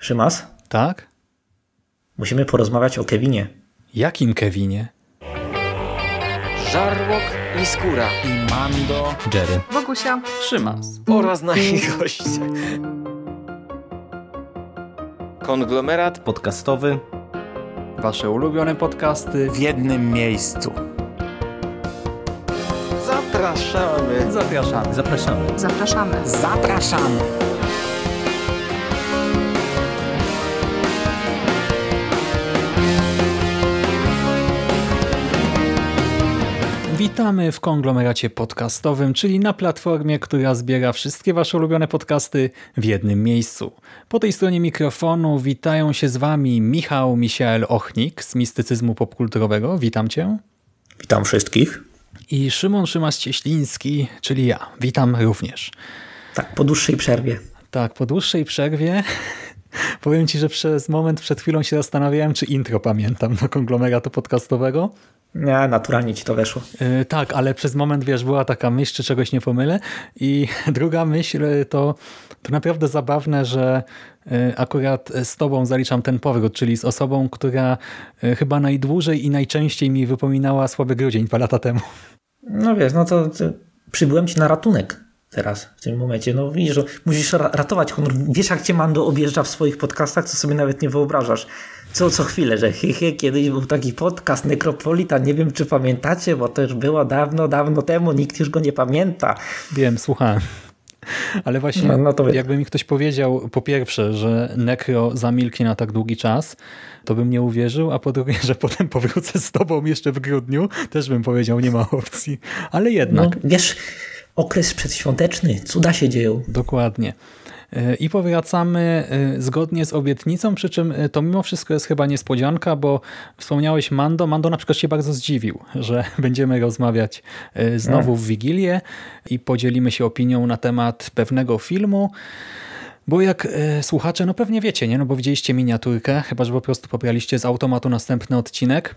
Szymas? Tak? Musimy porozmawiać o Kevinie. Jakim Kevinie? Żarłok i Skóra I Mando. Jerry. Wokusia. Szymas. oraz nasi goście. Konglomerat podcastowy Wasze ulubione podcasty w jednym miejscu. zapraszamy. Zapraszamy. Zapraszamy. Zapraszamy. Zapraszamy. Witamy w konglomeracie podcastowym, czyli na platformie, która zbiera wszystkie wasze ulubione podcasty w jednym miejscu. Po tej stronie mikrofonu witają się z wami Michał Misiael Ochnik z Mistycyzmu Popkulturowego. Witam cię. Witam wszystkich. I Szymon Szymas-Cieśliński, czyli ja. Witam również. Tak, po dłuższej przerwie. Tak, po dłuższej przerwie powiem ci, że przez moment przed chwilą się zastanawiałem, czy intro pamiętam do konglomeratu podcastowego. Nie, naturalnie ci to weszło. Yy, tak, ale przez moment, wiesz, była taka myśl, czy czegoś nie pomylę. I druga myśl to, to naprawdę zabawne, że yy, akurat z tobą zaliczam ten powrót, czyli z osobą, która chyba najdłużej i najczęściej mi wypominała słaby grudzień dwa lata temu. No wiesz, no to przybyłem ci na ratunek teraz, w tym momencie. No widzisz, że musisz ra ratować honor. Wiesz, jak cię Mando objeżdża w swoich podcastach, co sobie nawet nie wyobrażasz. Co, co chwilę, że he, he, kiedyś był taki podcast Necropolitan, nie wiem czy pamiętacie, bo to już było dawno, dawno temu, nikt już go nie pamięta. Wiem, słuchałem. Ale właśnie, No, no to jakby mi ktoś powiedział, po pierwsze, że Necro zamilknie na tak długi czas, to bym nie uwierzył, a po drugie, że potem powrócę z tobą jeszcze w grudniu, też bym powiedział, nie ma opcji. Ale jednak, No, wiesz, okres przedświąteczny, cuda się dzieją. dokładnie. Yy, I powracamy yy, zgodnie z obietnicą, przy czym yy, to mimo wszystko jest chyba niespodzianka, bo wspomniałeś Mando. Mando na przykład się bardzo zdziwił, że będziemy rozmawiać znowu w Wigilię i podzielimy się opinią na temat pewnego filmu. Bo jak e, słuchacze, no pewnie wiecie, nie? No bo widzieliście miniaturkę, chyba że po prostu pobraliście z automatu następny odcinek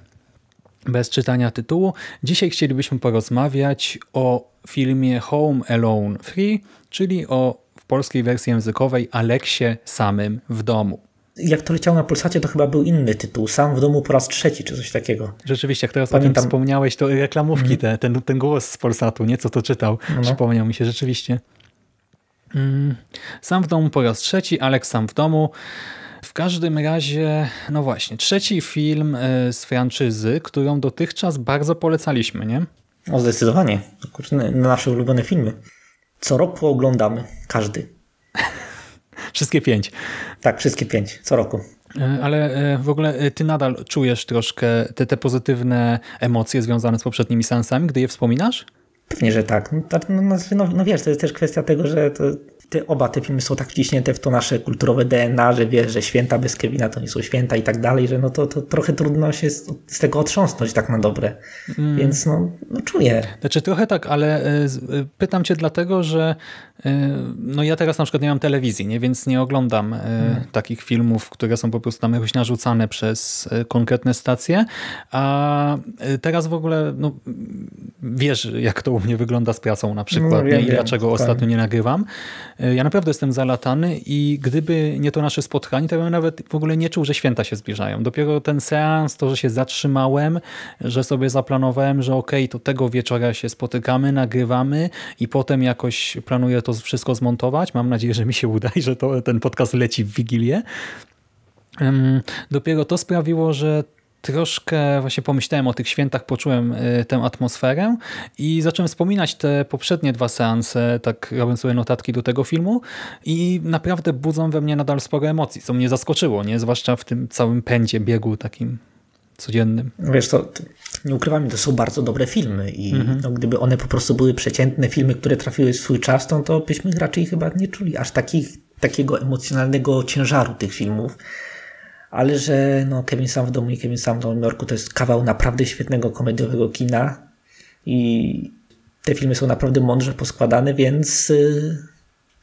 bez czytania tytułu. Dzisiaj chcielibyśmy porozmawiać o filmie Home Alone Free, czyli o w polskiej wersji językowej Aleksie samym w domu. Jak to leciało na Polsacie, to chyba był inny tytuł. Sam w domu po raz trzeci, czy coś takiego. Rzeczywiście, jak teraz o Pamiętam. Mhm. tym wspomniałeś, to reklamówki, te, ten, ten głos z Polsatu, nie? Co to czytał, No. przypomniał mi się rzeczywiście. Mm, Sam w domu po raz trzeci, Aleks sam w domu. W każdym razie, no właśnie, trzeci film e, z franczyzy, którą dotychczas bardzo polecaliśmy, nie? O, zdecydowanie. Kurczę, Na na nasze ulubione filmy. Co roku oglądamy. Każdy. Wszystkie pięć. Tak, wszystkie pięć. Co roku. E, Ale e, w ogóle e, ty nadal czujesz troszkę te, te pozytywne emocje związane z poprzednimi seansami, gdy je wspominasz? Pewnie, że tak. No, tak, no, no, no, no wiesz, to jest też kwestia tego, że to, te, oba te filmy są tak wciśnięte w to nasze kulturowe DNA, że wiesz, że święta bez Kevina to nie są święta i tak dalej, że no to, to trochę trudno się z, z tego otrząsnąć tak na dobre. Więc no, no czuję. Znaczy trochę tak, ale e, e, pytam cię dlatego, że no ja teraz na przykład nie mam telewizji, nie? więc nie oglądam e, takich filmów, które są po prostu tam jakoś narzucane przez e, konkretne stacje, a teraz w ogóle no, wiesz jak to u mnie wygląda z pracą na przykład No, nie? i wiem, dlaczego dokładnie. ostatnio nie nagrywam. Ja naprawdę jestem zalatany i gdyby nie to nasze spotkanie, to ja bym nawet w ogóle nie czuł, że święta się zbliżają. Dopiero ten seans, to, że się zatrzymałem, że sobie zaplanowałem, że okej, to tego wieczora się spotykamy, nagrywamy i potem jakoś planuję to wszystko zmontować. Mam nadzieję, że mi się uda i że to, ten podcast leci w Wigilię. Dopiero to sprawiło, że troszkę właśnie pomyślałem o tych świętach, poczułem y, tę atmosferę i zacząłem wspominać te poprzednie dwa seanse, tak robiąc sobie notatki do tego filmu i naprawdę budzą we mnie nadal sporo emocji, co mnie zaskoczyło, nie? zwłaszcza w tym całym pędzie, biegu takim codziennym. Wiesz, to nie ukrywam, to są bardzo dobre filmy i no, gdyby one po prostu były przeciętne filmy, które trafiły w swój czas, to, to byśmy raczej chyba nie czuli aż takich, takiego emocjonalnego ciężaru tych filmów. Ale że no, Kevin Sam w domu i Kevin Sam w Nowym Jorku to jest kawał naprawdę świetnego komediowego kina i te filmy są naprawdę mądrze poskładane, więc yy,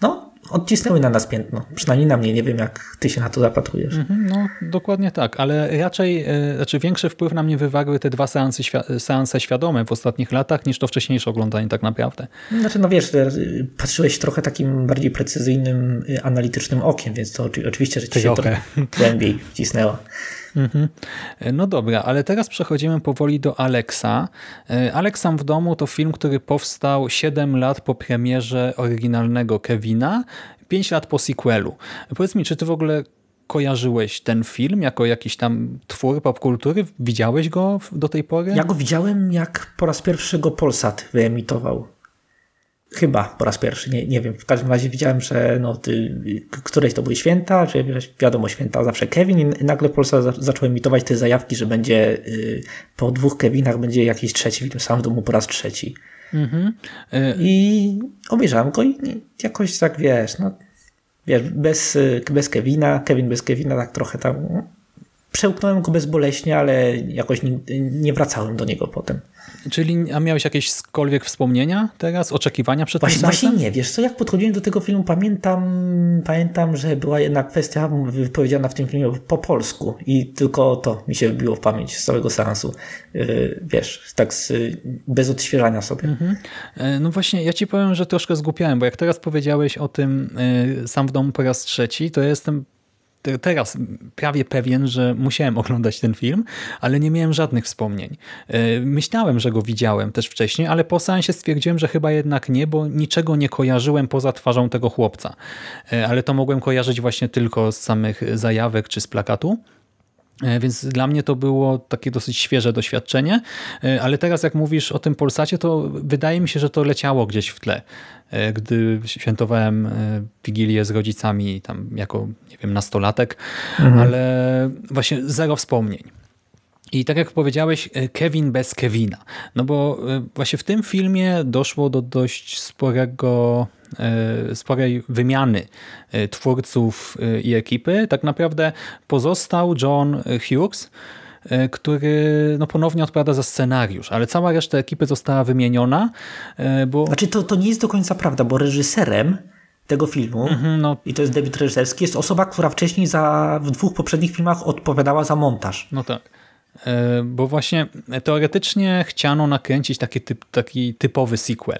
no, odcisnęły na nas piętno. Przynajmniej na mnie, nie wiem jak ty się na to zapatrujesz. Mhm, No, dokładnie tak, ale raczej, e, znaczy większy wpływ na mnie wywarły te dwa seansy, seanse świadome w ostatnich latach niż to wcześniejsze oglądanie tak naprawdę. Znaczy, no wiesz, y, patrzyłeś trochę takim bardziej precyzyjnym, y, analitycznym okiem, więc to oczy- oczywiście, że ci się to Trochę. głębiej wcisnęło. Mhm. No dobra, ale teraz przechodzimy powoli do Alexa. E, Alex sam w domu to film, który powstał 7 lat po premierze oryginalnego Kevina, 5 lat po sequelu. Powiedz mi, czy ty w ogóle kojarzyłeś ten film jako jakiś tam twór popkultury? Widziałeś go do tej pory? Ja go widziałem, jak po raz pierwszy go Polsat wyemitował. Chyba po raz pierwszy, nie, nie wiem. W każdym razie widziałem, że no, ty, któreś to były święta, że wiadomo, święta zawsze Kevin i nagle Polsat za- zaczął emitować te zajawki, że będzie y, po dwóch Kevinach będzie jakiś trzeci film sam w domu po raz trzeci. Mhm. E, I obejrzałem go i i jakoś tak, wiesz, no, wiesz, bez, y, bez Kevina, Kevin bez Kevina, tak trochę tam przełknąłem go bezboleśnie, ale jakoś nie, wracałem do niego potem. Czyli a miałeś jakiekolwiek wspomnienia teraz, oczekiwania przed Właśnie, tym właśnie nie, wiesz co, jak podchodziłem do tego filmu, pamiętam, pamiętam, że była jedna kwestia wypowiedziana w tym filmie po polsku i tylko to mi się wbiło w pamięć z całego seansu. Yy, Wiesz, tak z, bez odświeżania sobie. E, No właśnie, ja ci powiem, że troszkę zgłupiałem, bo jak teraz powiedziałeś o tym e, sam w domu po raz trzeci, to ja jestem te- teraz prawie pewien, że musiałem oglądać ten film, ale nie miałem żadnych wspomnień. E, Myślałem, że go widziałem też wcześniej, ale po seansie stwierdziłem, że chyba jednak nie, bo niczego nie kojarzyłem poza twarzą tego chłopca. E, Ale to mogłem kojarzyć właśnie tylko z samych zajawek czy z plakatu. E, Więc dla mnie to było takie dosyć świeże doświadczenie, E, ale teraz jak mówisz o tym Polsacie, to wydaje mi się, że to leciało gdzieś w tle, E, gdy świętowałem Wigilię z rodzicami tam jako, nie wiem, nastolatek, ale właśnie zero wspomnień. I tak jak powiedziałeś, Kevin bez Kevina. No bo właśnie w tym filmie doszło do dość sporego, sporej wymiany e, twórców e, i ekipy. Tak naprawdę pozostał John Hughes, e, który no, ponownie odpowiada za scenariusz, ale cała reszta ekipy została wymieniona, e, bo Znaczy, to, to nie jest do końca prawda, bo reżyserem tego filmu, no, i to jest debiut reżyserski, jest osoba, która wcześniej za, w dwóch poprzednich filmach odpowiadała za montaż. No tak. E, Bo właśnie teoretycznie chciano nakręcić taki, typ, taki typowy sequel.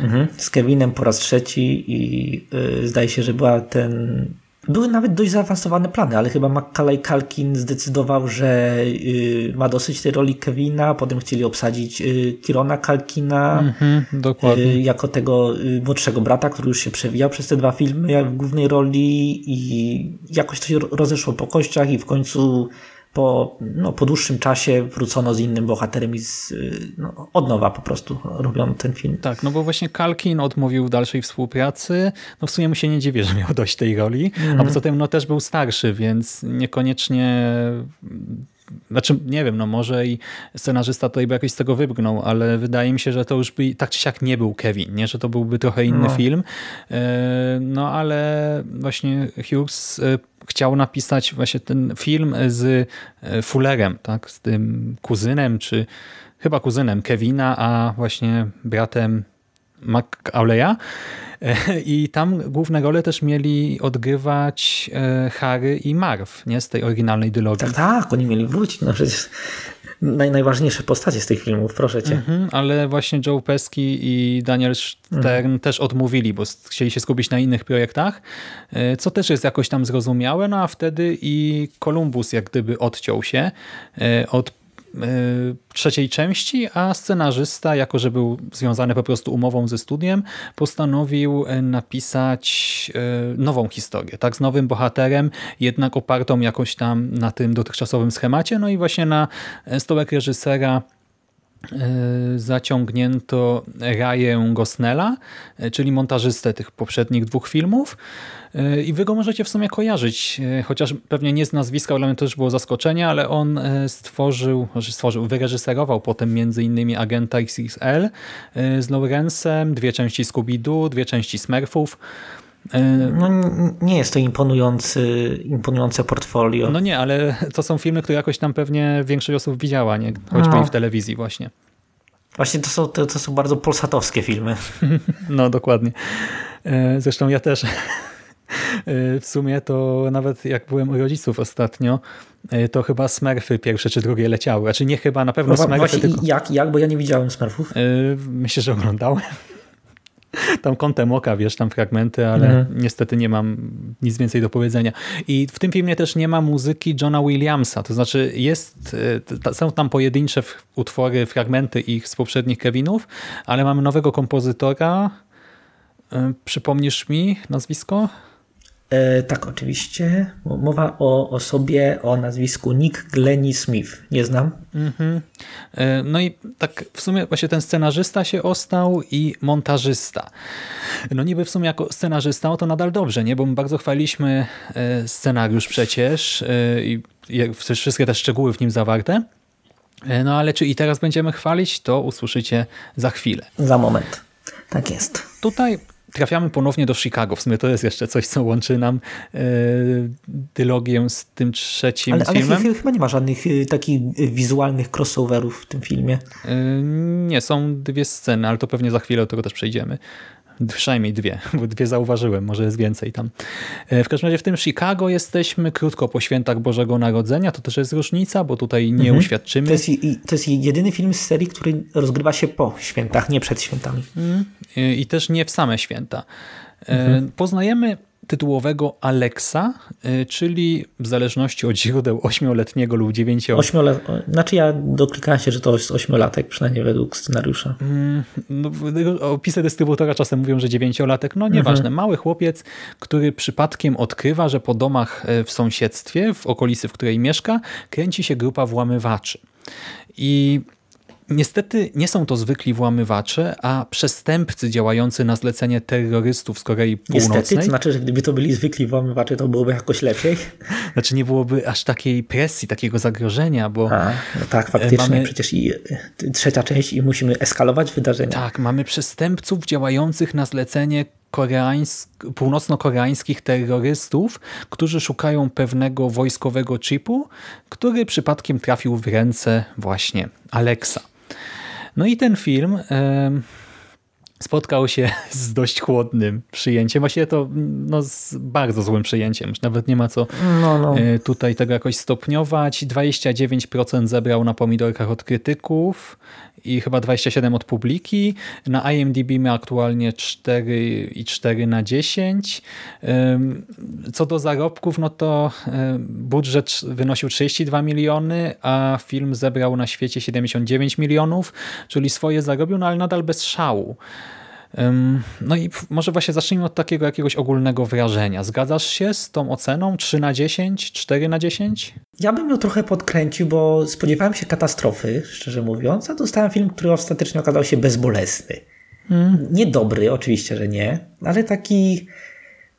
Mhm. Z Kevinem po raz trzeci i y, zdaje się, że była ten... Były nawet dość zaawansowane plany, ale chyba Macaulay Culkin zdecydował, że y, ma dosyć tej roli Kevina, potem chcieli obsadzić y, Kirona Culkina Mhm, dokładnie. y, jako tego y, młodszego brata, który już się przewijał przez te dwa filmy w głównej roli i jakoś to się ro- rozeszło po kościach i w końcu po, no, po dłuższym czasie wrócono z innym bohaterem i z, y, no, od nowa po prostu robiono ten film. Tak, no bo właśnie Kalkin odmówił dalszej współpracy. No w sumie mu się nie dziwię, że miał dość tej roli. A poza tym no też był starszy, więc niekoniecznie... Znaczy, nie wiem, no może i scenarzysta tutaj by jakoś z tego wybrnął, ale wydaje mi się, że to już by tak czy siak nie był Kevin, nie? że to byłby trochę inny No. film. E, No ale właśnie Hughes e, chciał napisać właśnie ten film z e, Fullerem, tak? z tym kuzynem, czy chyba kuzynem Kevina, a właśnie bratem McAuleya. I tam główne role też mieli odgrywać e, Harry i Marv, nie? Z tej oryginalnej dylogii. Tak, tak, oni mieli wrócić. No przecież naj, najważniejsze postacie z tych filmów, proszę cię. Mhm, ale właśnie Joe Pesci i Daniel Stern też odmówili, bo chcieli się skupić na innych projektach, e, co też jest jakoś tam zrozumiałe, no a wtedy i Columbus jak gdyby odciął się e, od trzeciej części, a scenarzysta, jako że był związany po prostu umową ze studiem, postanowił e, napisać e, nową historię, tak, z nowym bohaterem, jednak opartą jakoś tam na tym dotychczasowym schemacie, no i właśnie na e, stołek reżysera zaciągnięto Raję Gosnella, e, czyli montażystę tych poprzednich dwóch filmów E, i wy go możecie w sumie kojarzyć, e, chociaż pewnie nie z nazwiska, dla mnie to było zaskoczenie, ale on e, stworzył, znaczy stworzył, wyreżyserował potem między innymi Agenta XXL e, z Lawrence'em, dwie części Scooby-Doo, dwie części Smurfów. E, No, nie jest to imponujący, imponujące portfolio. No nie, ale to są filmy, które jakoś tam pewnie większość osób widziała, nie? choćby No. w telewizji właśnie. Właśnie to są, to, to są bardzo polsatowskie filmy. No, dokładnie. E, Zresztą ja też. E, W sumie to nawet jak byłem u rodziców ostatnio, to chyba Smurfy pierwsze czy drugie leciały. Znaczy nie chyba, na pewno No właśnie tylko... jak, jak, bo ja nie widziałem Smurfów. E, Myślę, że oglądałem. Tam kątem oka, wiesz, tam fragmenty, ale Mhm. niestety nie mam nic więcej do powiedzenia. I w tym filmie też nie ma muzyki Johna Williamsa, to znaczy jest, e, są tam pojedyncze utwory, fragmenty ich z poprzednich Kevinów, ale mamy nowego kompozytora. E, Przypomnisz mi nazwisko? E, tak, oczywiście. Mowa o osobie o nazwisku Nick Glennie Smith. Nie znam. Mhm. E, No i tak w sumie właśnie ten scenarzysta się ostał i montażysta. No niby w sumie jako scenarzysta no to nadal dobrze, nie? Bo my bardzo chwaliliśmy e, scenariusz przecież i wszystkie te szczegóły w nim zawarte. No ale czy i teraz będziemy chwalić, to usłyszycie za chwilę. Za moment. Tak jest. Tutaj trafiamy ponownie do Chicago. W sumie to jest jeszcze coś, co łączy nam e, dylogię z tym trzecim Ale, ale filmem. ch- chyba nie ma żadnych y, takich wizualnych crossoverów w tym filmie. Y, Nie, są dwie sceny, ale to pewnie za chwilę do tego też przejdziemy. Przynajmniej dwie, bo dwie zauważyłem, może jest więcej tam. Y, W każdym razie w tym Chicago jesteśmy krótko po świętach Bożego Narodzenia, to też jest różnica, bo tutaj nie uświadczymy. To jest, to jest jedyny film z serii, który rozgrywa się po świętach, nie przed świętami. Y, i też nie w same święta. Y, Poznajemy tytułowego Alexa, y, czyli w zależności od źródeł ośmioletniego lub dziewięcioletniego. Ośmiolat... Znaczy ja doklikałem się, że to jest ośmiolatek, przynajmniej według scenariusza. No, w- opisy dystrybutora czasem mówią, że dziewięciolatek. No nieważne, mały chłopiec, który przypadkiem odkrywa, że po domach e, w sąsiedztwie, w okolicy, w której mieszka, kręci się grupa włamywaczy. I niestety nie są to zwykli włamywacze, a przestępcy działający na zlecenie terrorystów z Korei Niestety, Północnej. to znaczy, że gdyby to byli zwykli włamywacze, to byłoby jakoś lepiej. Znaczy nie byłoby aż takiej presji, takiego zagrożenia, bo A, no tak, faktycznie, mamy- przecież i y, trzecia część i musimy eskalować wydarzenia. Tak, mamy przestępców działających na zlecenie koreańsk- północno-koreańskich terrorystów, którzy szukają pewnego wojskowego chipu, który przypadkiem trafił w ręce właśnie Alexa. No i ten film em, spotkał się z dość chłodnym przyjęciem. Właściwie to no, z bardzo złym przyjęciem. Już Nawet nie ma co No, no. e, tutaj tego jakoś stopniować. 29% zebrał na pomidorkach od krytyków i chyba 27% od publiki. Na IMDb ma aktualnie 4,4 na 10. Ym, Co do zarobków, no to budżet wynosił 32 miliony, a film zebrał na świecie 79 milionów, czyli swoje zarobił, no ale nadal bez szału. No i może właśnie zacznijmy od takiego jakiegoś ogólnego wrażenia. Zgadzasz się z tą oceną? 3 na 10? 4 na 10? Ja bym ją trochę podkręcił, bo spodziewałem się katastrofy, szczerze mówiąc, a dostałem film, który ostatecznie okazał się bezbolesny. Niedobry, oczywiście, że nie, ale taki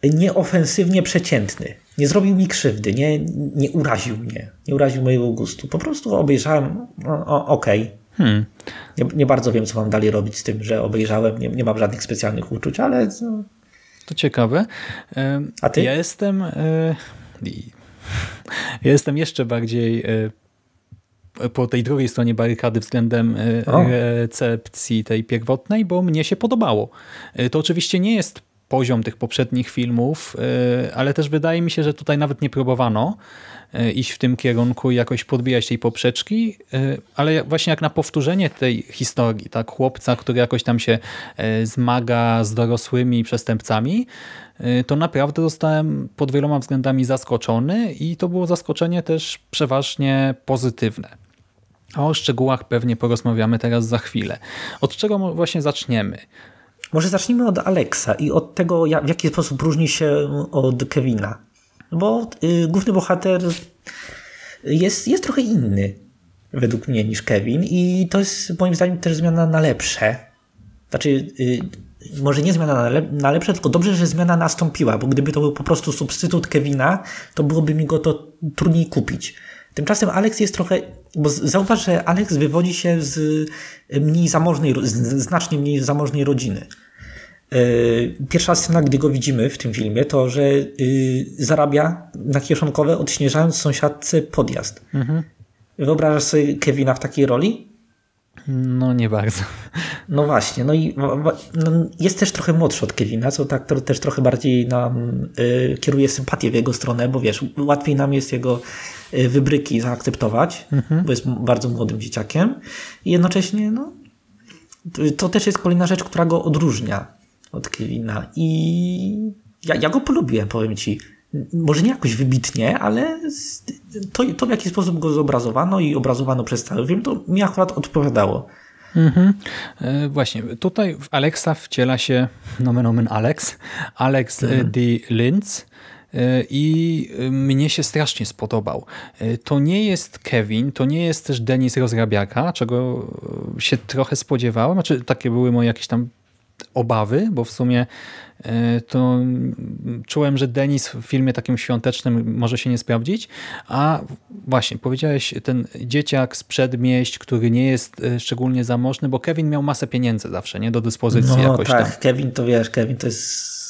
nieofensywnie przeciętny. Nie zrobił mi krzywdy, nie, nie uraził mnie, nie uraził mojego gustu. Po prostu obejrzałem, okej. Hmm. Nie, nie bardzo wiem, co mam dalej robić z tym, że obejrzałem, nie, nie mam żadnych specjalnych uczuć, ale no, To ciekawe. A ty? Ja jestem... i- Ja jestem jeszcze bardziej y, po tej drugiej stronie barykady względem y, O. recepcji tej pierwotnej, bo mnie się podobało. To oczywiście nie jest poziom tych poprzednich filmów, ale też wydaje mi się, że tutaj nawet nie próbowano iść w tym kierunku i jakoś podbijać tej poprzeczki, y, ale właśnie jak na powtórzenie tej historii, tak, chłopca, który jakoś tam się y, zmaga z dorosłymi przestępcami, to naprawdę zostałem pod wieloma względami zaskoczony i to było zaskoczenie też przeważnie pozytywne. O szczegółach pewnie porozmawiamy teraz za chwilę. Od czego właśnie zaczniemy? Może zacznijmy od Alexa i od tego, w jaki sposób różni się od Kevina. Bo y, główny bohater jest, jest trochę inny według mnie niż Kevin i to jest moim zdaniem też zmiana na lepsze. Znaczy, y, może nie zmiana na, na lepsze, tylko dobrze, że zmiana nastąpiła, bo gdyby to był po prostu substytut Kevina, to byłoby mi go to trudniej kupić. Tymczasem Alex jest trochę, bo zauważ, że Alex wywodzi się z mniej zamożnej, z znacznie mniej zamożnej rodziny. Yy, Pierwsza scena, gdy go widzimy w tym filmie, to że yy, zarabia na kieszonkowe, odśnieżając sąsiadce podjazd. Wyobrażasz sobie Kevina w takiej roli? No nie bardzo. No właśnie, no i no jest też trochę młodszy od Kevina, co tak to też trochę bardziej nam y, kieruje sympatię w jego stronę, bo wiesz, łatwiej nam jest jego y, wybryki zaakceptować, bo jest bardzo młodym dzieciakiem i jednocześnie no, to też jest kolejna rzecz, która go odróżnia od Kevina i ja, ja go polubiłem, powiem ci. Może nie jakoś wybitnie, ale to, to w jaki sposób go zobrazowano i obrazowano przez cały film, to mi akurat odpowiadało. Mhm. E, Właśnie, tutaj w Alexa wciela się nomen omen Alex, Alex mhm. D. Linz e, i e, mnie się strasznie spodobał. To nie jest Kevin, to nie jest też Denis Rozrabiaka, czego się trochę spodziewałem, znaczy takie były moje jakieś tam obawy, bo w sumie e, to czułem, że Denis w filmie takim świątecznym może się nie sprawdzić, a właśnie powiedziałeś, ten dzieciak z przedmieść, który nie jest e, szczególnie zamożny, bo Kevin miał masę pieniędzy zawsze, nie, do dyspozycji No jakoś tak, tam. Kevin to wiesz, Kevin to jest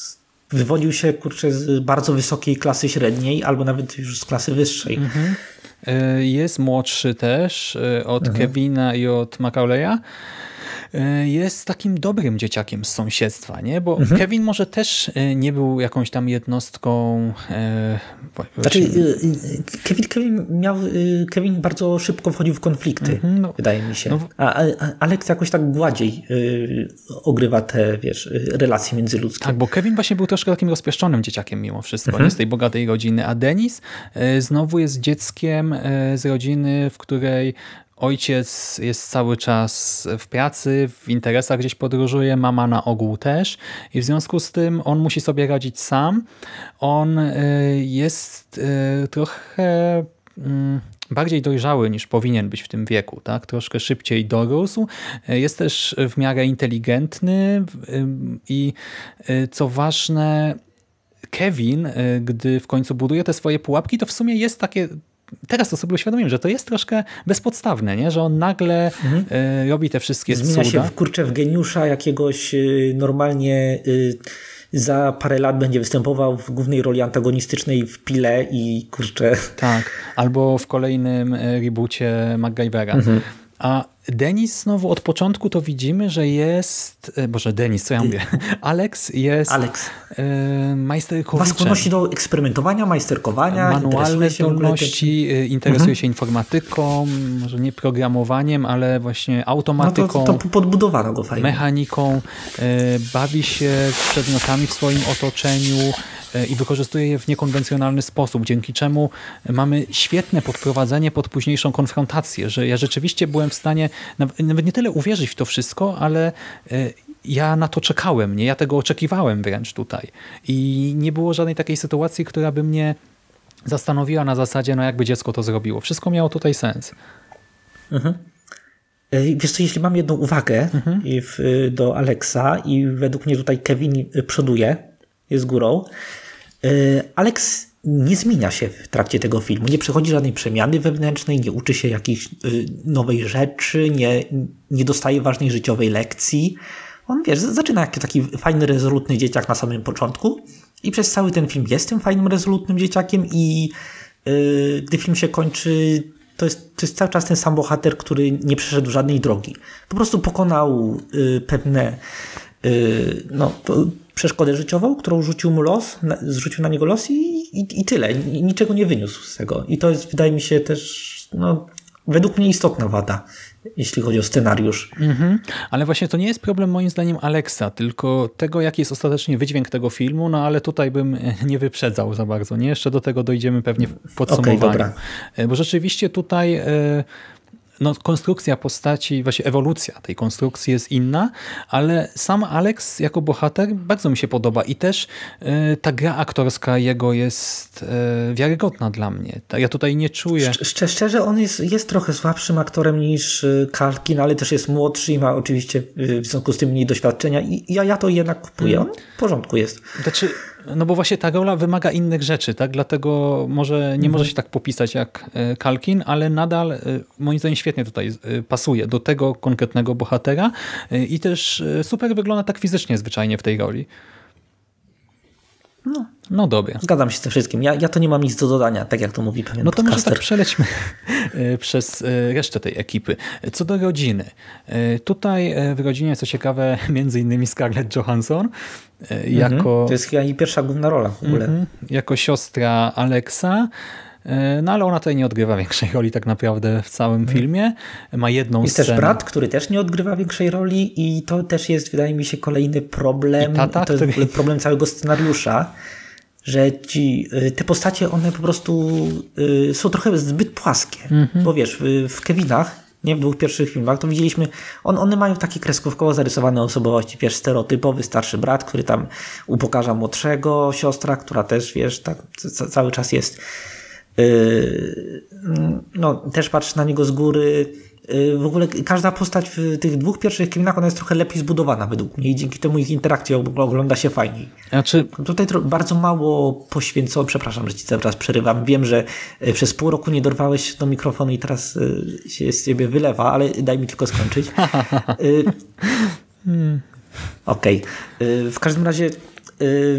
wywodził się kurczę z bardzo wysokiej klasy średniej albo nawet już z klasy wyższej. E, Jest młodszy też od Kevina i od Macaulay'a. E, Jest takim dobrym dzieciakiem z sąsiedztwa, nie? Bo Kevin może też e, nie był jakąś tam jednostką e, Znaczy, Kevin, Kevin miał, Kevin bardzo szybko wchodził w konflikty, Mhm, no. wydaje mi się. No A, Alex jakoś tak gładziej ogrywa te, wiesz, relacje międzyludzkie. Tak, bo Kevin właśnie był troszkę takim rozpieszczonym dzieciakiem mimo wszystko, nie z tej bogatej rodziny, a Denis znowu jest dzieckiem z rodziny, w której ojciec jest cały czas w pracy, w interesach gdzieś podróżuje, mama na ogół też i w związku z tym on musi sobie radzić sam. On e, jest e, trochę mm, bardziej dojrzały niż powinien być w tym wieku, tak? Troszkę szybciej dorósł. E, Jest też w miarę inteligentny i co ważne, Kevin, gdy w końcu buduje te swoje pułapki, to w sumie jest takie Teraz to sobie uświadomiłem, że to jest troszkę bezpodstawne, nie? że on nagle e, robi te wszystkie Zmienia cuda. się w, kurczę w geniusza jakiegoś y, normalnie y, za parę lat będzie występował w głównej roli antagonistycznej w Pile i kurczę... Tak, albo w kolejnym e, reboocie MacGyvera. Mhm. A Denis znowu od początku to widzimy, że jest, e, boże Denis, co ja mówię, Alex jest Alex. Ma majsterkowiczem. skłonności do eksperymentowania, majsterkowania, Manualne zdolności, e, interesuje się informatyką, może nie programowaniem, ale właśnie No to, automatyką. to podbudowano go fajnie. mechaniką, bawi się przedmiotami w swoim otoczeniu i wykorzystuje je w niekonwencjonalny sposób, dzięki czemu mamy świetne podprowadzenie pod późniejszą konfrontację, że ja rzeczywiście byłem w stanie naw- nawet nie tyle uwierzyć w to wszystko, ale e, ja na to czekałem, nie? Ja tego oczekiwałem wręcz tutaj. I nie było żadnej takiej sytuacji, która by mnie zastanowiła na zasadzie, no jakby dziecko to zrobiło. Wszystko miało tutaj sens. E, Wiesz co, jeśli mam jedną uwagę Mhm. do Alexa i według mnie tutaj Kevin przoduje, jest górą, Alex nie zmienia się w trakcie tego filmu, nie przechodzi żadnej przemiany wewnętrznej, nie uczy się jakiejś y, nowej rzeczy, nie, nie dostaje ważnej życiowej lekcji. On, wiesz, zaczyna jak taki fajny, rezolutny dzieciak na samym początku i przez cały ten film jest tym fajnym, rezolutnym dzieciakiem i y, gdy film się kończy, to jest, to jest cały czas ten sam bohater, który nie przeszedł żadnej drogi. Po prostu pokonał y, pewne no, to przeszkodę życiową, którą rzucił mu los, zrzucił na niego los i, i, i tyle. Ni- Niczego nie wyniósł z tego. I to jest, wydaje mi się, też no, według mnie istotna wada, jeśli chodzi o scenariusz. Mhm. Ale właśnie to nie jest problem moim zdaniem Alexa, tylko tego, jaki jest ostatecznie wydźwięk tego filmu, no ale tutaj bym e, nie wyprzedzał za bardzo. Nie? Jeszcze do tego dojdziemy pewnie w podsumowaniu. dobra. E, Bo rzeczywiście tutaj e, no, konstrukcja postaci, właśnie ewolucja tej konstrukcji jest inna, ale sam Alex jako bohater bardzo mi się podoba i też e, ta gra aktorska jego jest e, wiarygodna dla mnie. Ja tutaj nie czuję... Szcz- szczerze, on jest, jest trochę słabszym aktorem niż y, Kalkin, ale też jest młodszy i ma oczywiście y, w związku z tym mniej doświadczenia i ja, ja to jednak kupuję. On w porządku jest. Znaczy, no bo właśnie ta rola wymaga innych rzeczy, tak? Dlatego może nie może się tak popisać jak e, Kalkin, ale nadal e, moim zdaniem świetnie tutaj e, pasuje do tego konkretnego bohatera i też super wygląda tak fizycznie zwyczajnie w tej roli. No dobra. Zgadzam się z tym wszystkim. Ja, ja to nie mam nic do dodania, tak jak to mówi pewien No to może podcaster. tak przelećmy e, przez e, resztę tej ekipy. Co do rodziny. E, Tutaj e, w rodzinie, co ciekawe, między innymi Scarlett Johansson e, jako, Mhm. To jest chyba jej pierwsza główna rola w ogóle. Mhm. jako siostra Alexa. E, No ale ona tutaj nie odgrywa większej roli tak naprawdę w całym filmie. Ma jedną Mhm. Jest scenę. też brat, który też nie odgrywa większej roli i to też jest, wydaje mi się, kolejny problem. I tata, to jest który- problem całego scenariusza, że ci, y, te postacie, one po prostu y, są trochę zbyt płaskie. Mhm. Bo wiesz, w, w Kevinach, nie w dwóch pierwszych filmach, to widzieliśmy, on, one mają takie kreskówkowo zarysowane osobowości. Wiesz, stereotypowy starszy brat, który tam upokarza młodszego, siostra, która też, wiesz, tak ca- cały czas jest no, też patrz na niego z góry. Yy, W ogóle każda postać w tych dwóch pierwszych Kevinach, ona jest trochę lepiej zbudowana według mnie i dzięki temu ich interakcja og- ogląda się fajniej. Znaczy, Tutaj tro- bardzo mało poświęcono, przepraszam, że ci cały czas przerywam. Wiem, że y, przez pół roku nie dorwałeś się do mikrofonu i teraz y, się z ciebie wylewa, ale daj mi tylko skończyć. Y, Okej. Y, W każdym razie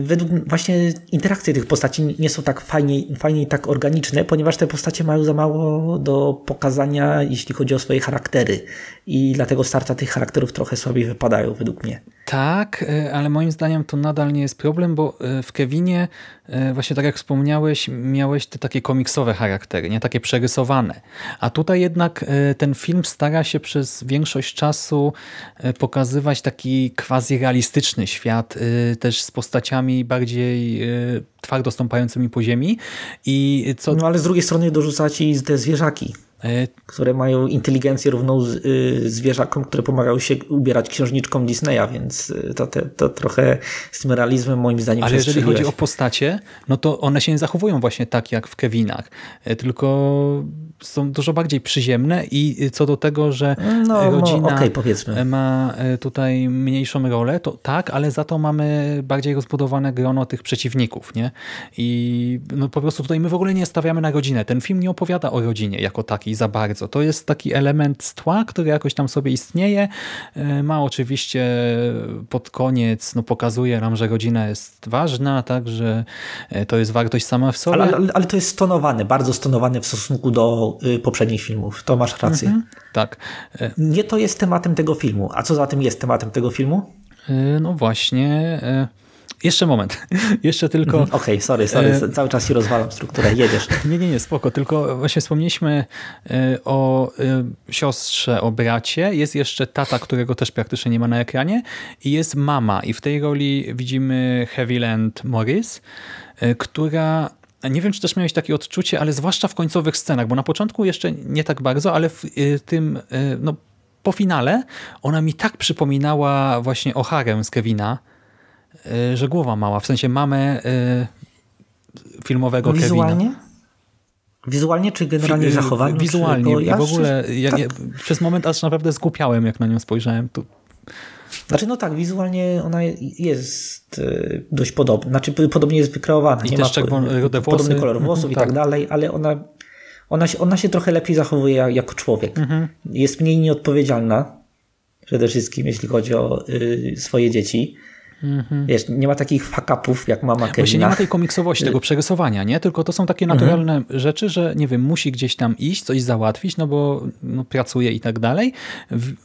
według właśnie interakcje tych postaci nie są tak fajnie, fajnie i tak organiczne, ponieważ te postacie mają za mało do pokazania, jeśli chodzi o swoje charaktery. I dlatego starcia tych charakterów trochę słabiej wypadają według mnie. Tak, e, ale moim zdaniem to nadal nie jest problem, bo e, w Kevinie, e, właśnie tak jak wspomniałeś, miałeś te takie komiksowe charaktery, nie takie przerysowane. A tutaj jednak ten film stara się przez większość czasu pokazywać taki quasi realistyczny świat, też z postaciami bardziej twardo stąpającymi po ziemi. I co No ale z drugiej strony dorzuca ci te zwierzaki. E, które mają inteligencję równą z, y, zwierzakom, które pomagają się ubierać księżniczkom Disneya, więc y, to, te, to trochę z tym realizmem moim zdaniem Ale jeżeli chodzi o postacie, no to one się nie zachowują właśnie tak jak w Kevinach, e, tylko są dużo bardziej przyziemne i co do tego, że No, no, rodzina okej, powiedzmy. ma e, tutaj mniejszą rolę, to tak, ale za to mamy bardziej rozbudowane grono tych przeciwników, nie? I no po prostu tutaj my w ogóle nie stawiamy na rodzinę. Ten film nie opowiada o rodzinie jako takiej za bardzo. To jest taki element z tła, który jakoś tam sobie istnieje. E, Ma oczywiście pod koniec, no pokazuje nam, że rodzina jest ważna, tak, że e, to jest wartość sama w sobie. Ale, ale, ale to jest stonowane, bardzo stonowane w stosunku do y, poprzednich filmów. To masz rację. Tak. E, Nie to jest tematem tego filmu. A co za tym jest tematem tego filmu? No właśnie. Jeszcze moment. Jeszcze tylko... Okej, sorry, sorry, E, cały czas ci rozwalam strukturę, jedziesz. Nie, nie, nie, spoko. Tylko właśnie wspomnieliśmy e, o e, siostrze, o bracie. Jest jeszcze tata, którego też praktycznie nie ma na ekranie. I jest mama. I w tej roli widzimy Heavyland Morris, która... Nie wiem, czy też miałeś takie odczucie, ale zwłaszcza w końcowych scenach, bo na początku jeszcze nie tak bardzo, ale w tym, no po finale, ona mi tak przypominała właśnie Oharę z Kevina, że głowa mała, w sensie mamę e, filmowego Kevina. Wizualnie? Wizualnie czy generalnie Wi- zachowaniu? Wizualnie czy, ja w ogóle ja, tak. ja, przez moment aż naprawdę zgłupiałem, jak na nią spojrzałem. Tu. Znaczy, no tak, wizualnie ona jest dość podobna. Znaczy, podobnie jest wykreowana. I nie też ma rude podobny włosy. kolor włosów i Tak. tak dalej, ale ona, ona, się, ona się trochę lepiej zachowuje ja- jako człowiek. Mhm. Jest mniej nieodpowiedzialna. Przede wszystkim, jeśli chodzi o y, swoje dzieci. Wiesz, nie ma takich fuck-upów jak mama Mhm. Właśnie nie Kevina. ma tej komiksowości, tego przerysowania, nie? Tylko to są takie naturalne rzeczy, że nie wiem, musi gdzieś tam iść, coś załatwić, no bo no, pracuje i tak dalej.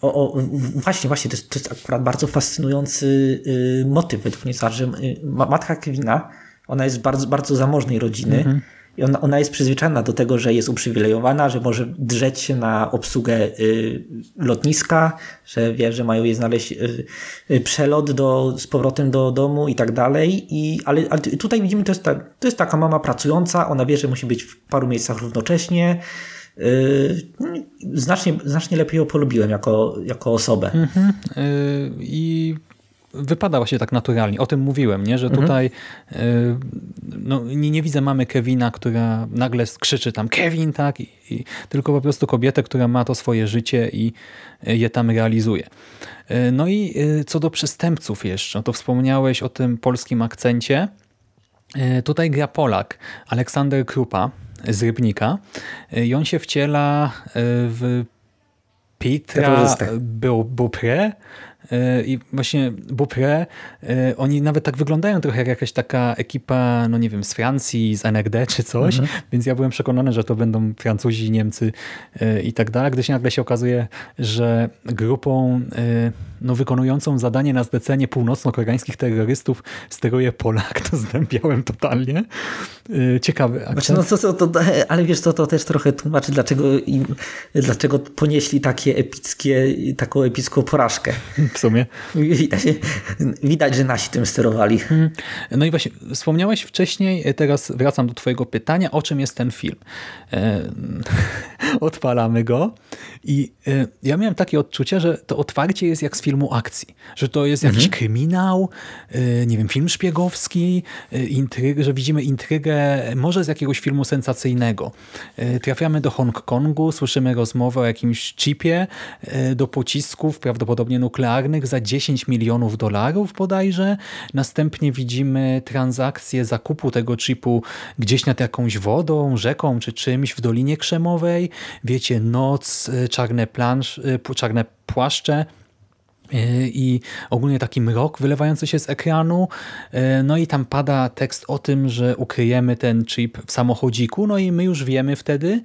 O, o, właśnie, właśnie, to jest, to jest akurat bardzo fascynujący y, motyw według mnie, że y, ma- matka Kevina, ona jest bardzo, bardzo zamożnej rodziny i ona, ona jest przyzwyczajona do tego, że jest uprzywilejowana, że może drzeć się na obsługę y, lotniska, że wie, że mają jej znaleźć y, y, przelot do, z powrotem do domu i tak dalej. I, ale, ale tutaj widzimy, to jest, ta, to jest taka mama pracująca, ona wie, że musi być w paru miejscach równocześnie. Y, znacznie, znacznie lepiej ją polubiłem jako, jako osobę. Yy, I wypada właśnie tak naturalnie. O tym mówiłem, nie? że tutaj yy, no, nie, nie widzę mamy Kevina, która nagle krzyczy tam Kevin, tak? I, i, tylko po prostu kobietę, która ma to swoje życie i y, je tam realizuje. Yy, No i co do przestępców jeszcze, to wspomniałeś o tym polskim akcencie. Tutaj gra Polak, Aleksander Krupa z Rybnika i on się wciela w Petra Terrorystę. E, i właśnie Beaupré, e, oni nawet tak wyglądają trochę jak jakaś taka ekipa, no nie wiem, z Francji, z NRD czy coś, więc ja byłem przekonany, że to będą Francuzi, Niemcy e, i tak dalej, gdy się nagle się okazuje, że grupą no, wykonującą zadanie na zlecenie północno-koreańskich terrorystów steruje Polak, to zdębiałem totalnie. Ciekawy akcent. Znaczy, no to, to, to, ale wiesz, to, to też trochę tłumaczy, dlaczego, im, dlaczego ponieśli takie epickie, taką epicką porażkę. W sumie. Widać, widać, że nasi tym sterowali. No i właśnie, wspomniałeś wcześniej, teraz wracam do twojego pytania, o czym jest ten film. E, odpalamy go i e, ja miałem takie odczucie, że to otwarcie jest jak z filmu akcji, że to jest jakiś mhm. kryminał, e, nie wiem, film szpiegowski, intryg, że widzimy intrygę może z jakiegoś filmu sensacyjnego. Trafiamy do Hongkongu, słyszymy rozmowę o jakimś chipie do pocisków, prawdopodobnie nuklearnych za 10 milionów dolarów bodajże. Następnie widzimy transakcję zakupu tego chipu gdzieś nad jakąś wodą, rzeką czy czymś w Dolinie Krzemowej. Wiecie, noc, czarne, plansz, czarne płaszcze i ogólnie taki mrok wylewający się z ekranu. No i tam pada tekst o tym, że ukryjemy ten chip w samochodziku, no i my już wiemy wtedy,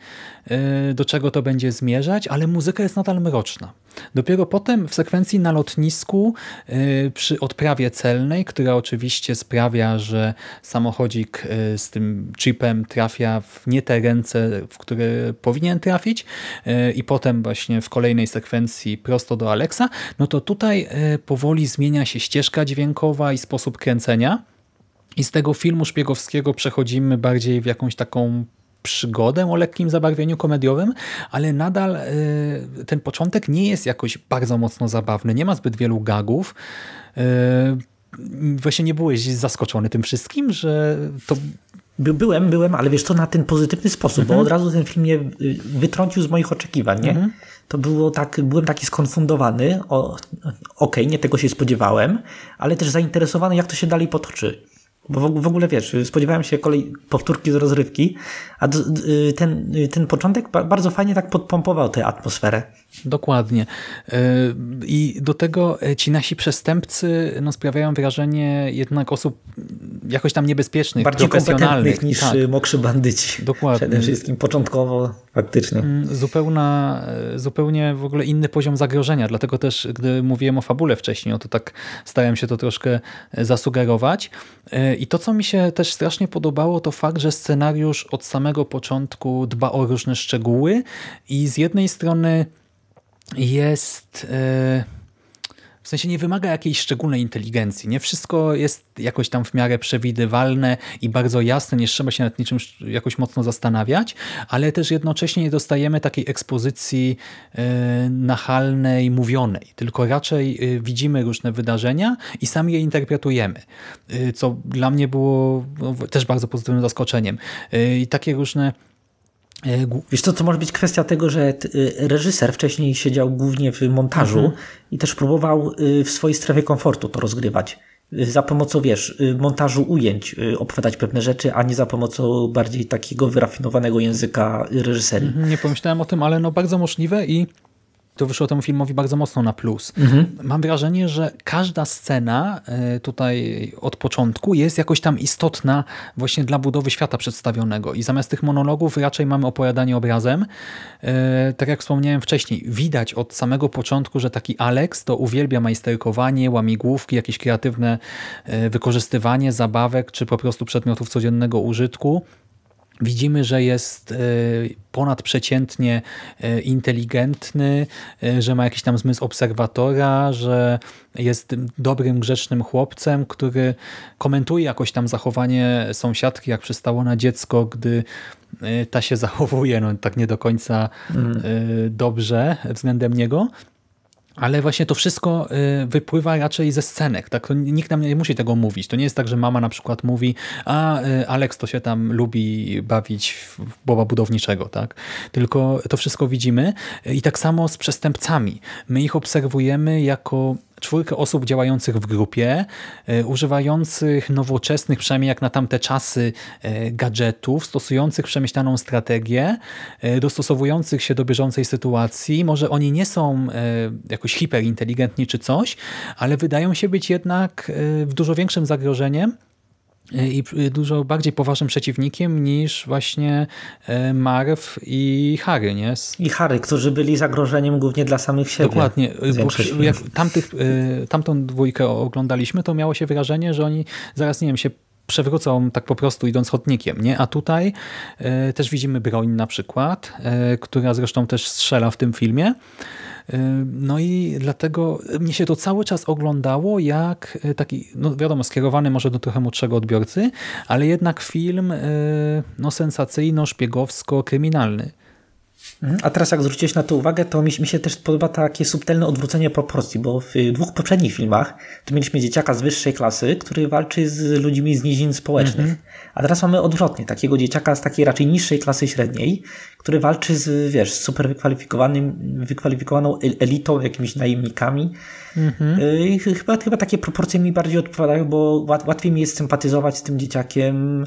do czego to będzie zmierzać, ale muzyka jest nadal mroczna. Dopiero potem w sekwencji na lotnisku y, przy odprawie celnej, która oczywiście sprawia, że samochodzik y, z tym chipem trafia w nie te ręce, w które powinien trafić y, i potem właśnie w kolejnej sekwencji prosto do Alexa, no to tutaj powoli zmienia się ścieżka dźwiękowa i sposób kręcenia. I z tego filmu szpiegowskiego przechodzimy bardziej w jakąś taką przygodę o lekkim zabarwieniu komediowym, ale nadal y, ten początek nie jest jakoś bardzo mocno zabawny. Nie ma zbyt wielu gagów. Y, właśnie nie byłeś zaskoczony tym wszystkim, że to By, byłem, byłem, ale wiesz to na ten pozytywny sposób, mhm. bo od razu ten film mnie y, wytrącił z moich oczekiwań, nie? Mhm. To było tak, byłem taki skonfundowany, okej, okay, nie tego się spodziewałem, ale też zainteresowany, jak to się dalej potoczy. Bo w ogóle wiesz, spodziewałem się kolej powtórki z rozrywki, a ten, ten początek bardzo fajnie tak podpompował tę atmosferę. Dokładnie. Y, I do tego ci nasi przestępcy no, sprawiają wrażenie jednak osób jakoś tam niebezpiecznych, Bardziej profesjonalnych. niż tak. mokrzy bandyci. Dokładnie. Przede wszystkim początkowo faktycznie. Mm, zupełna, zupełnie w ogóle inny poziom zagrożenia, dlatego też gdy mówiłem o fabule wcześniej, to tak starałem się to troszkę zasugerować. I to, co mi się też strasznie podobało, to fakt, że scenariusz od samego początku dba o różne szczegóły i z jednej strony jest... Yy w sensie nie wymaga jakiejś szczególnej inteligencji. Nie wszystko jest jakoś tam w miarę przewidywalne i bardzo jasne, nie trzeba się nad niczym jakoś mocno zastanawiać, ale też jednocześnie nie dostajemy takiej ekspozycji yy, nachalnej, mówionej, tylko raczej yy, widzimy różne wydarzenia i sami je interpretujemy, yy, co dla mnie było no, też bardzo pozytywnym zaskoczeniem. I takie różne E, wiesz co, to może być kwestia tego, że e, reżyser wcześniej siedział głównie w montażu mhm. i też próbował e, w swojej strefie komfortu to rozgrywać. Za pomocą, wiesz, montażu ujęć opowiadać pewne rzeczy, a nie za pomocą bardziej takiego wyrafinowanego języka reżyserii. Mhm, nie pomyślałem o tym, ale no bardzo możliwe i to wyszło temu filmowi bardzo mocno na plus. Mhm. Mam wrażenie, że każda scena e, tutaj od początku jest jakoś tam istotna właśnie dla budowy świata przedstawionego i zamiast tych monologów raczej mamy opowiadanie obrazem. E, tak jak wspomniałem wcześniej, widać od samego początku, że taki Alex to uwielbia majsterkowanie, łamigłówki, jakieś kreatywne e, wykorzystywanie zabawek czy po prostu przedmiotów codziennego użytku Widzimy, że jest e, ponadprzeciętnie e, inteligentny, e, że ma jakiś tam zmysł obserwatora, że jest dobrym, grzecznym chłopcem, który komentuje jakoś tam zachowanie sąsiadki, jak przystało na dziecko, gdy ta się zachowuje no, tak nie do końca mm. dobrze względem niego. Ale właśnie to wszystko y, wypływa raczej ze scenek. Tak? Nikt nam nie musi tego mówić. To nie jest tak, że mama na przykład mówi, a y, Alex to się tam lubi bawić w boba budowniczego. Tak? Tylko to wszystko widzimy. I tak samo z przestępcami. My ich obserwujemy jako czwórkę osób działających w grupie, e, używających nowoczesnych, przynajmniej jak na tamte czasy, e, gadżetów, stosujących przemyślaną strategię, e, dostosowujących się do bieżącej sytuacji. Może oni nie są jakoś hiperinteligentni czy coś, ale wydają się być jednak w dużo większym zagrożeniem i dużo bardziej poważnym przeciwnikiem niż właśnie e, Marv i Harry, nie? I Harry, którzy byli zagrożeniem głównie dla samych siebie. Dokładnie. Bo jak tamtych, e, tamtą dwójkę oglądaliśmy, to miało się wrażenie, że oni zaraz, nie wiem, się przewrócą tak po prostu idąc chodnikiem, nie? A tutaj e, też widzimy broń na przykład, która zresztą też strzela w tym filmie. No i dlatego mnie się to cały czas oglądało jak e, taki, no wiadomo, skierowany może do trochę młodszego odbiorcy, ale jednak film e, no, sensacyjno-szpiegowsko-kryminalny. Mhm. A teraz jak zwróciłeś na to uwagę, to mi, mi się też podoba takie subtelne odwrócenie proporcji, bo w dwóch poprzednich filmach to mieliśmy dzieciaka z wyższej klasy, który walczy z ludźmi z nizin społecznych. Mm -hmm. A teraz mamy odwrotnie, takiego dzieciaka z takiej raczej niższej klasy średniej, który walczy z, wiesz, super wykwalifikowanym, wykwalifikowaną elitą, jakimiś najemnikami. Mm -hmm. chyba, chyba takie proporcje mi bardziej odpowiadają, bo łatwiej mi jest sympatyzować z tym dzieciakiem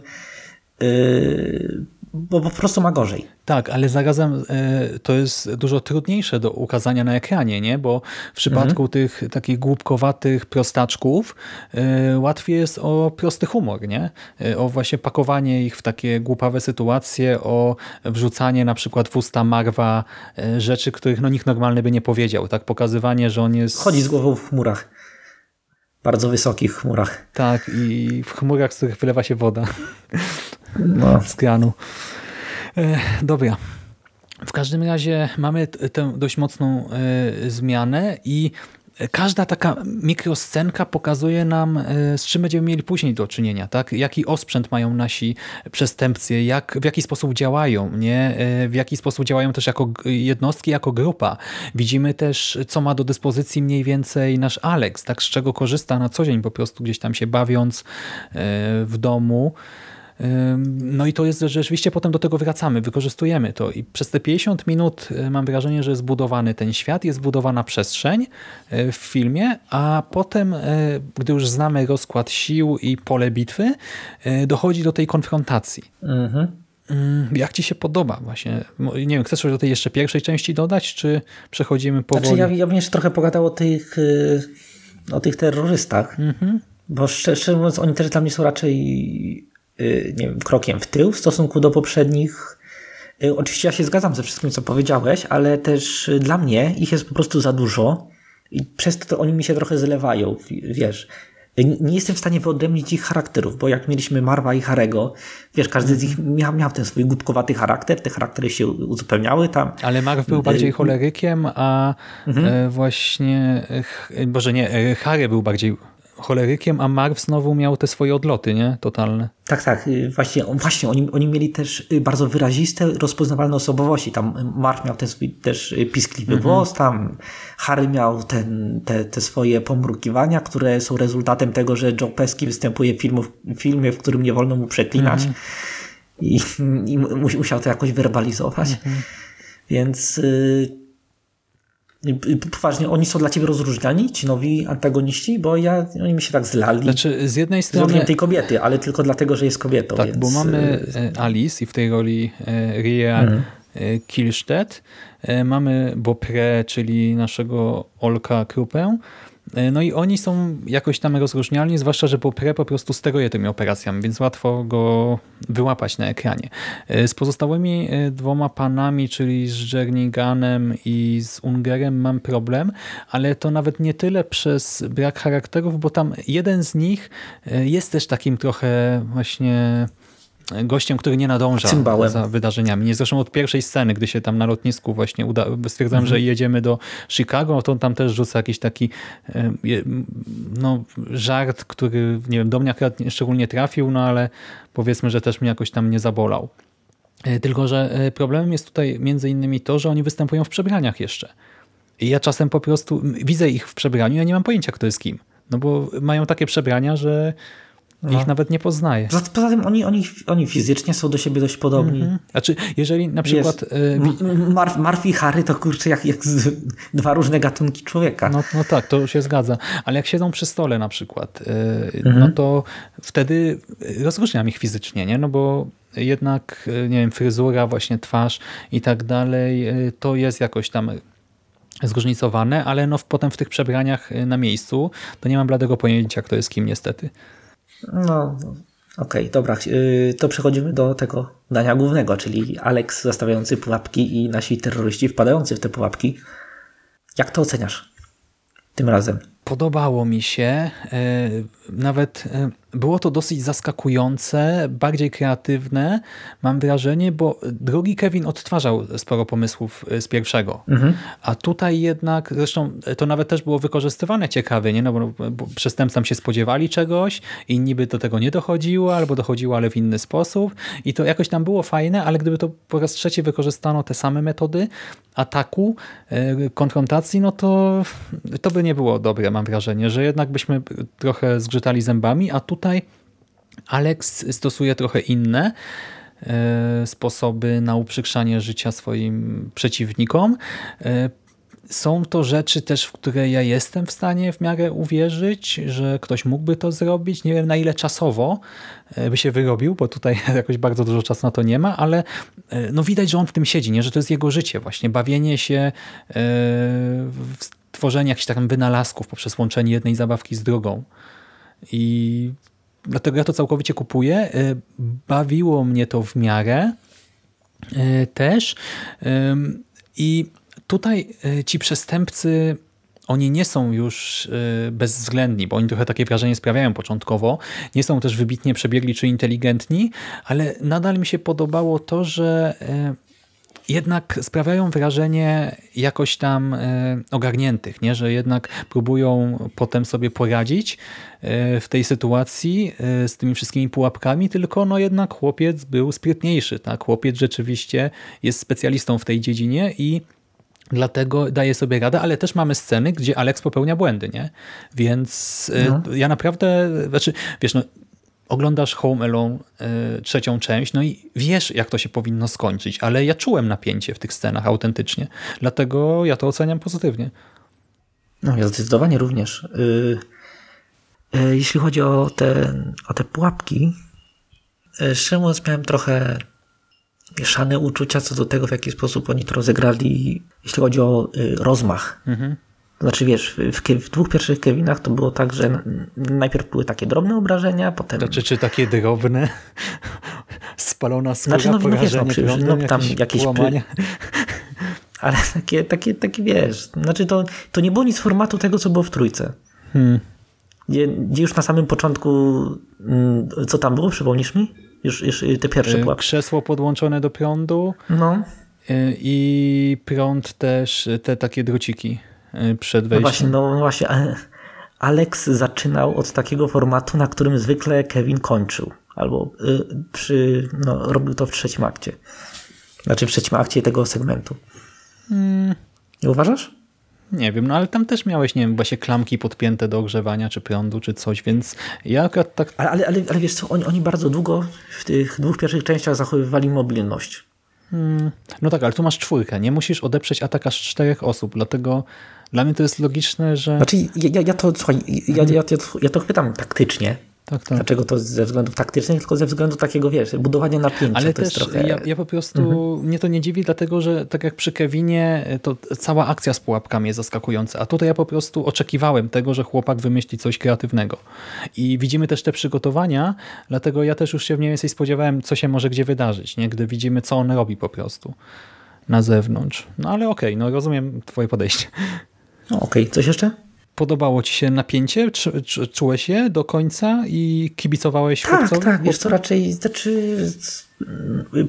yy, bo po prostu ma gorzej. Tak, ale zarazem e, to jest dużo trudniejsze do ukazania na ekranie, nie? bo w przypadku mhm. tych takich głupkowatych prostaczków e, łatwiej jest o prosty humor, nie? E, o właśnie pakowanie ich w takie głupawe sytuacje, o wrzucanie na przykład w usta Marwa rzeczy, których no nikt normalny by nie powiedział. Tak, pokazywanie, że on jest... Chodzi z głową w chmurach. Bardzo wysokich chmurach. Tak, i w chmurach, z których wylewa się woda. No. Z kranu. E, dobra. W każdym razie mamy tę dość mocną e, zmianę i każda taka mikroscenka pokazuje nam, e, z czym będziemy mieli później do czynienia, tak? Jaki osprzęt mają nasi przestępcy, jak, w jaki sposób działają, nie? W jaki sposób działają też jako jednostki, jako grupa. Widzimy też, co ma do dyspozycji mniej więcej nasz Alex, tak? Z czego korzysta na co dzień, po prostu gdzieś tam się bawiąc w domu. No i to jest, że rzeczywiście potem do tego wracamy, wykorzystujemy to i przez te 50 minut e, mam wrażenie, że jest zbudowany ten świat, jest zbudowana przestrzeń e, w filmie, a potem, e, gdy już znamy rozkład sił i pole bitwy, dochodzi do tej konfrontacji. Mhm. Mm, jak ci się podoba właśnie? Nie wiem, chcesz coś do tej jeszcze pierwszej części dodać, czy przechodzimy powoli? Znaczy ja, ja bym jeszcze trochę pogadał o tych, o tych terrorystach, mhm. bo szczerze mówiąc oni też dla mnie są raczej Y, nie wiem, krokiem w tył w stosunku do poprzednich. Y, oczywiście ja się zgadzam ze wszystkim, co powiedziałeś, ale też y, dla mnie ich jest po prostu za dużo i przez to oni mi się trochę zlewają, wiesz. Nie jestem w stanie wyodrębnić ich charakterów, bo jak mieliśmy Marwa i Harego, wiesz, każdy z nich miał, miał ten swój głupkowaty charakter, te charaktery się uzupełniały tam. Ale Marw był bardziej cholerykiem, a mhm. właśnie, boże nie, Harry był bardziej cholerykiem, a Marv znowu miał te swoje odloty, nie? Totalne. Tak, tak. Y, właśnie, właśnie oni, oni mieli też y, bardzo wyraziste, rozpoznawalne osobowości. Tam Marv miał ten swój też y, piskliwy mhm. głos, tam Harry miał ten, te, te swoje pomrukiwania, które są rezultatem tego, że Joe Pesky występuje w, filmu, w filmie, w którym nie wolno mu przeklinać. Mhm. I, I musiał to jakoś werbalizować. Mhm. Więc... Y Poważnie, oni są dla ciebie rozróżniani, ci nowi antagoniści? Bo ja, oni mi się tak zlali. Znaczy, z jednej strony... Z tej kobiety, ale tylko dlatego, że jest kobietą. Tak, więc... bo mamy e, Alice i w tej roli e, Ria mhm. E, Kilstedt. Mamy Bopre, czyli naszego Olka Krupę. E, no i oni są jakoś tam rozróżnialni, zwłaszcza, że Popre po prostu steruje tymi operacjami, więc łatwo go wyłapać na ekranie. E, z pozostałymi e, dwoma panami, czyli z Jerniganem i z Ungerem mam problem, ale to nawet nie tyle przez brak charakterów, bo tam jeden z nich jest też takim trochę właśnie gościem, który nie nadąża Cymbałem. za wydarzeniami. Nie zresztą od pierwszej sceny, gdy się tam na lotnisku właśnie uda, stwierdzam, mhm. że jedziemy do Chicago, to on tam też rzuca jakiś taki e, no, żart, który nie wiem, do mnie akurat szczególnie trafił, no ale powiedzmy, że też mnie jakoś tam nie zabolał. E, tylko, że e, problemem jest tutaj między innymi to, że oni występują w przebraniach jeszcze. I ja czasem po prostu widzę ich w przebraniu, ja nie mam pojęcia, kto jest kim. No bo mają takie przebrania, że No. Ich nawet nie poznaje. Poza, poza tym oni, oni, oni fizycznie są do siebie dość podobni. Mhm. Znaczy, jeżeli na przykład... E, Marf, Marf i Harry to kurczę jak, jak dwa różne gatunki człowieka. No, no tak, to się zgadza. Ale jak siedzą przy stole na przykład, yy, no to wtedy rozróżniam ich fizycznie, nie? No bo jednak, yy, nie wiem, fryzura, właśnie twarz i tak dalej, yy, to jest jakoś tam zróżnicowane, ale no w- potem w tych przebraniach na miejscu to nie mam bladego pojęcia, kto jest kim niestety. No, okej, dobra. Yy, to przechodzimy do tego dania głównego, czyli Alex zastawiający pułapki i nasi terroryści wpadający w te pułapki. Jak to oceniasz tym razem? Podobało mi się, e, nawet e, było to dosyć zaskakujące, bardziej kreatywne, mam wrażenie, bo drugi Kevin odtwarzał sporo pomysłów e, z pierwszego, a tutaj jednak, zresztą e, to nawet też było wykorzystywane ciekawie, nie? No bo, bo przestępcy tam się spodziewali czegoś, inni by do tego nie dochodziło, albo dochodziło, ale w inny sposób. I to jakoś tam było fajne, ale gdyby to po raz trzeci wykorzystano te same metody ataku, e, konfrontacji, no to to by nie było dobre, mam wrażenie, że jednak byśmy trochę zgrzytali zębami, a tutaj Alex stosuje trochę inne e, sposoby na uprzykrzanie życia swoim przeciwnikom. E, Są to rzeczy też, w które ja jestem w stanie w miarę uwierzyć, że ktoś mógłby to zrobić. Nie wiem na ile czasowo e, by się wyrobił, bo tutaj jakoś bardzo dużo czasu na to nie ma, ale no widać, że on w tym siedzi, nie? że to jest jego życie właśnie, bawienie się w tworzenie jakichś tam wynalazków poprzez łączenie jednej zabawki z drugą. I dlatego ja to całkowicie kupuję. E, Bawiło mnie to w miarę e, też. I tutaj e, ci przestępcy, oni nie są już bezwzględni, bo oni trochę takie wrażenie sprawiają początkowo. Nie są też wybitnie przebiegli czy inteligentni, ale nadal mi się podobało to, że jednak sprawiają wrażenie jakoś tam e, ogarniętych, nie? że jednak próbują potem sobie poradzić e, w tej sytuacji e, z tymi wszystkimi pułapkami, tylko no jednak chłopiec był sprytniejszy. Tak? Chłopiec rzeczywiście jest specjalistą w tej dziedzinie i Dlatego daje sobie radę, ale też mamy sceny, gdzie Alex popełnia błędy, nie? Więc e, ja naprawdę, znaczy, wiesz, no, oglądasz Home Alone y, trzecią część, no i wiesz, jak to się powinno skończyć, ale ja czułem napięcie w tych scenach autentycznie, dlatego ja to oceniam pozytywnie. No, ja zdecydowanie również. Yy, yy, jeśli chodzi o te, o te pułapki, yy, szczerze mówiąc, miałem trochę mieszane uczucia co do tego, w jaki sposób oni to rozegrali, jeśli chodzi o yy, rozmach. To znaczy, wiesz, w, w dwóch pierwszych Kevinach to było tak, że najpierw były takie drobne obrażenia, potem Znaczy, czy takie drobne, spalona skóra, Znaczy, no, no wiesz, no, przy- no, tam jakieś, jakieś ale takie, takie, takie wiesz, znaczy to, to nie było nic formatu tego, co było w trójce. Hmm. Gdzie, gdzie już na samym początku, mm, co tam było, przypomnisz mi? Już, już y, te pierwsze Y, pułapki. Krzesło podłączone do prądu No, y, i prąd też, te takie druciki y, przed no wejściem. właśnie, no no właśnie. ale Alex zaczynał od takiego formatu, na którym zwykle Kevin kończył. Albo y, przy, no, robił to w trzecim akcie. Znaczy w trzecim akcie tego segmentu. Hmm. Nie uważasz? Nie wiem, no ale tam też miałeś, nie wiem, właśnie klamki podpięte do ogrzewania, czy prądu, czy coś, więc ja akurat tak Ale, ale, ale, ale wiesz co, oni, oni bardzo długo w tych dwóch pierwszych częściach zachowywali mobilność. No tak, ale tu masz czwórkę, nie musisz odeprzeć atak aż czterech osób, dlatego dla mnie to jest logiczne, że... Znaczy, ja, ja- to, słuchaj, ja, ja, ja, to- ja to chwytam taktycznie. tak, tak. Dlaczego to ze względów taktycznych, tylko ze względu takiego, wiesz, budowania napięcia. Ale to też jest trochę... ja, ja po prostu, mnie to nie dziwi, dlatego że tak jak przy Kevinie, to cała akcja z pułapkami jest zaskakująca, a tutaj ja po prostu oczekiwałem tego, że chłopak wymyśli coś kreatywnego. I widzimy też te przygotowania, dlatego ja też już się mniej więcej spodziewałem, co się może gdzie wydarzyć, nie? gdy widzimy, co on robi po prostu na zewnątrz. No ale okej, no rozumiem twoje podejście. No okej, coś jeszcze? Podobało ci się napięcie? Czu- czu- Czułeś je do końca i kibicowałeś Tak, chłopcowi? tak, wiesz co, raczej, znaczy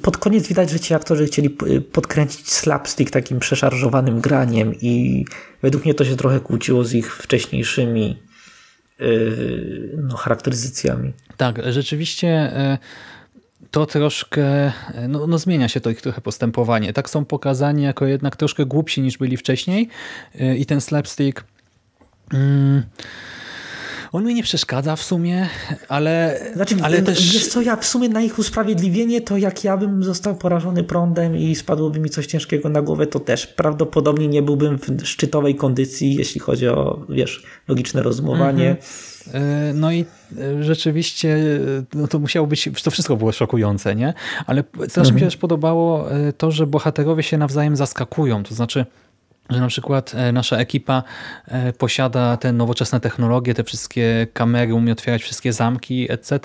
pod koniec widać, że ci aktorzy chcieli p- podkręcić slapstick takim przeszarżowanym graniem i według mnie to się trochę kłóciło z ich wcześniejszymi yy, no, charakteryzacjami. Tak, rzeczywiście e, to troszkę, e, no, no zmienia się to ich trochę postępowanie. Tak są pokazani jako jednak troszkę głupsi niż byli wcześniej e, i ten slapstick mm, On mi nie przeszkadza w sumie, ale, Znaczy, ale też... wiesz co, ja w sumie na ich usprawiedliwienie, to jak ja bym został porażony prądem i spadłoby mi coś ciężkiego na głowę, to też prawdopodobnie nie byłbym w szczytowej kondycji, jeśli chodzi o, wiesz, logiczne rozumowanie. E, No i e, rzeczywiście e, no to musiało być, to wszystko było szokujące, nie? Ale strasznie mi się też podobało to, że bohaterowie się nawzajem zaskakują, to znaczy że na przykład e, nasza ekipa e, posiada te nowoczesne technologie, te wszystkie kamery, umie otwierać wszystkie zamki, etc.,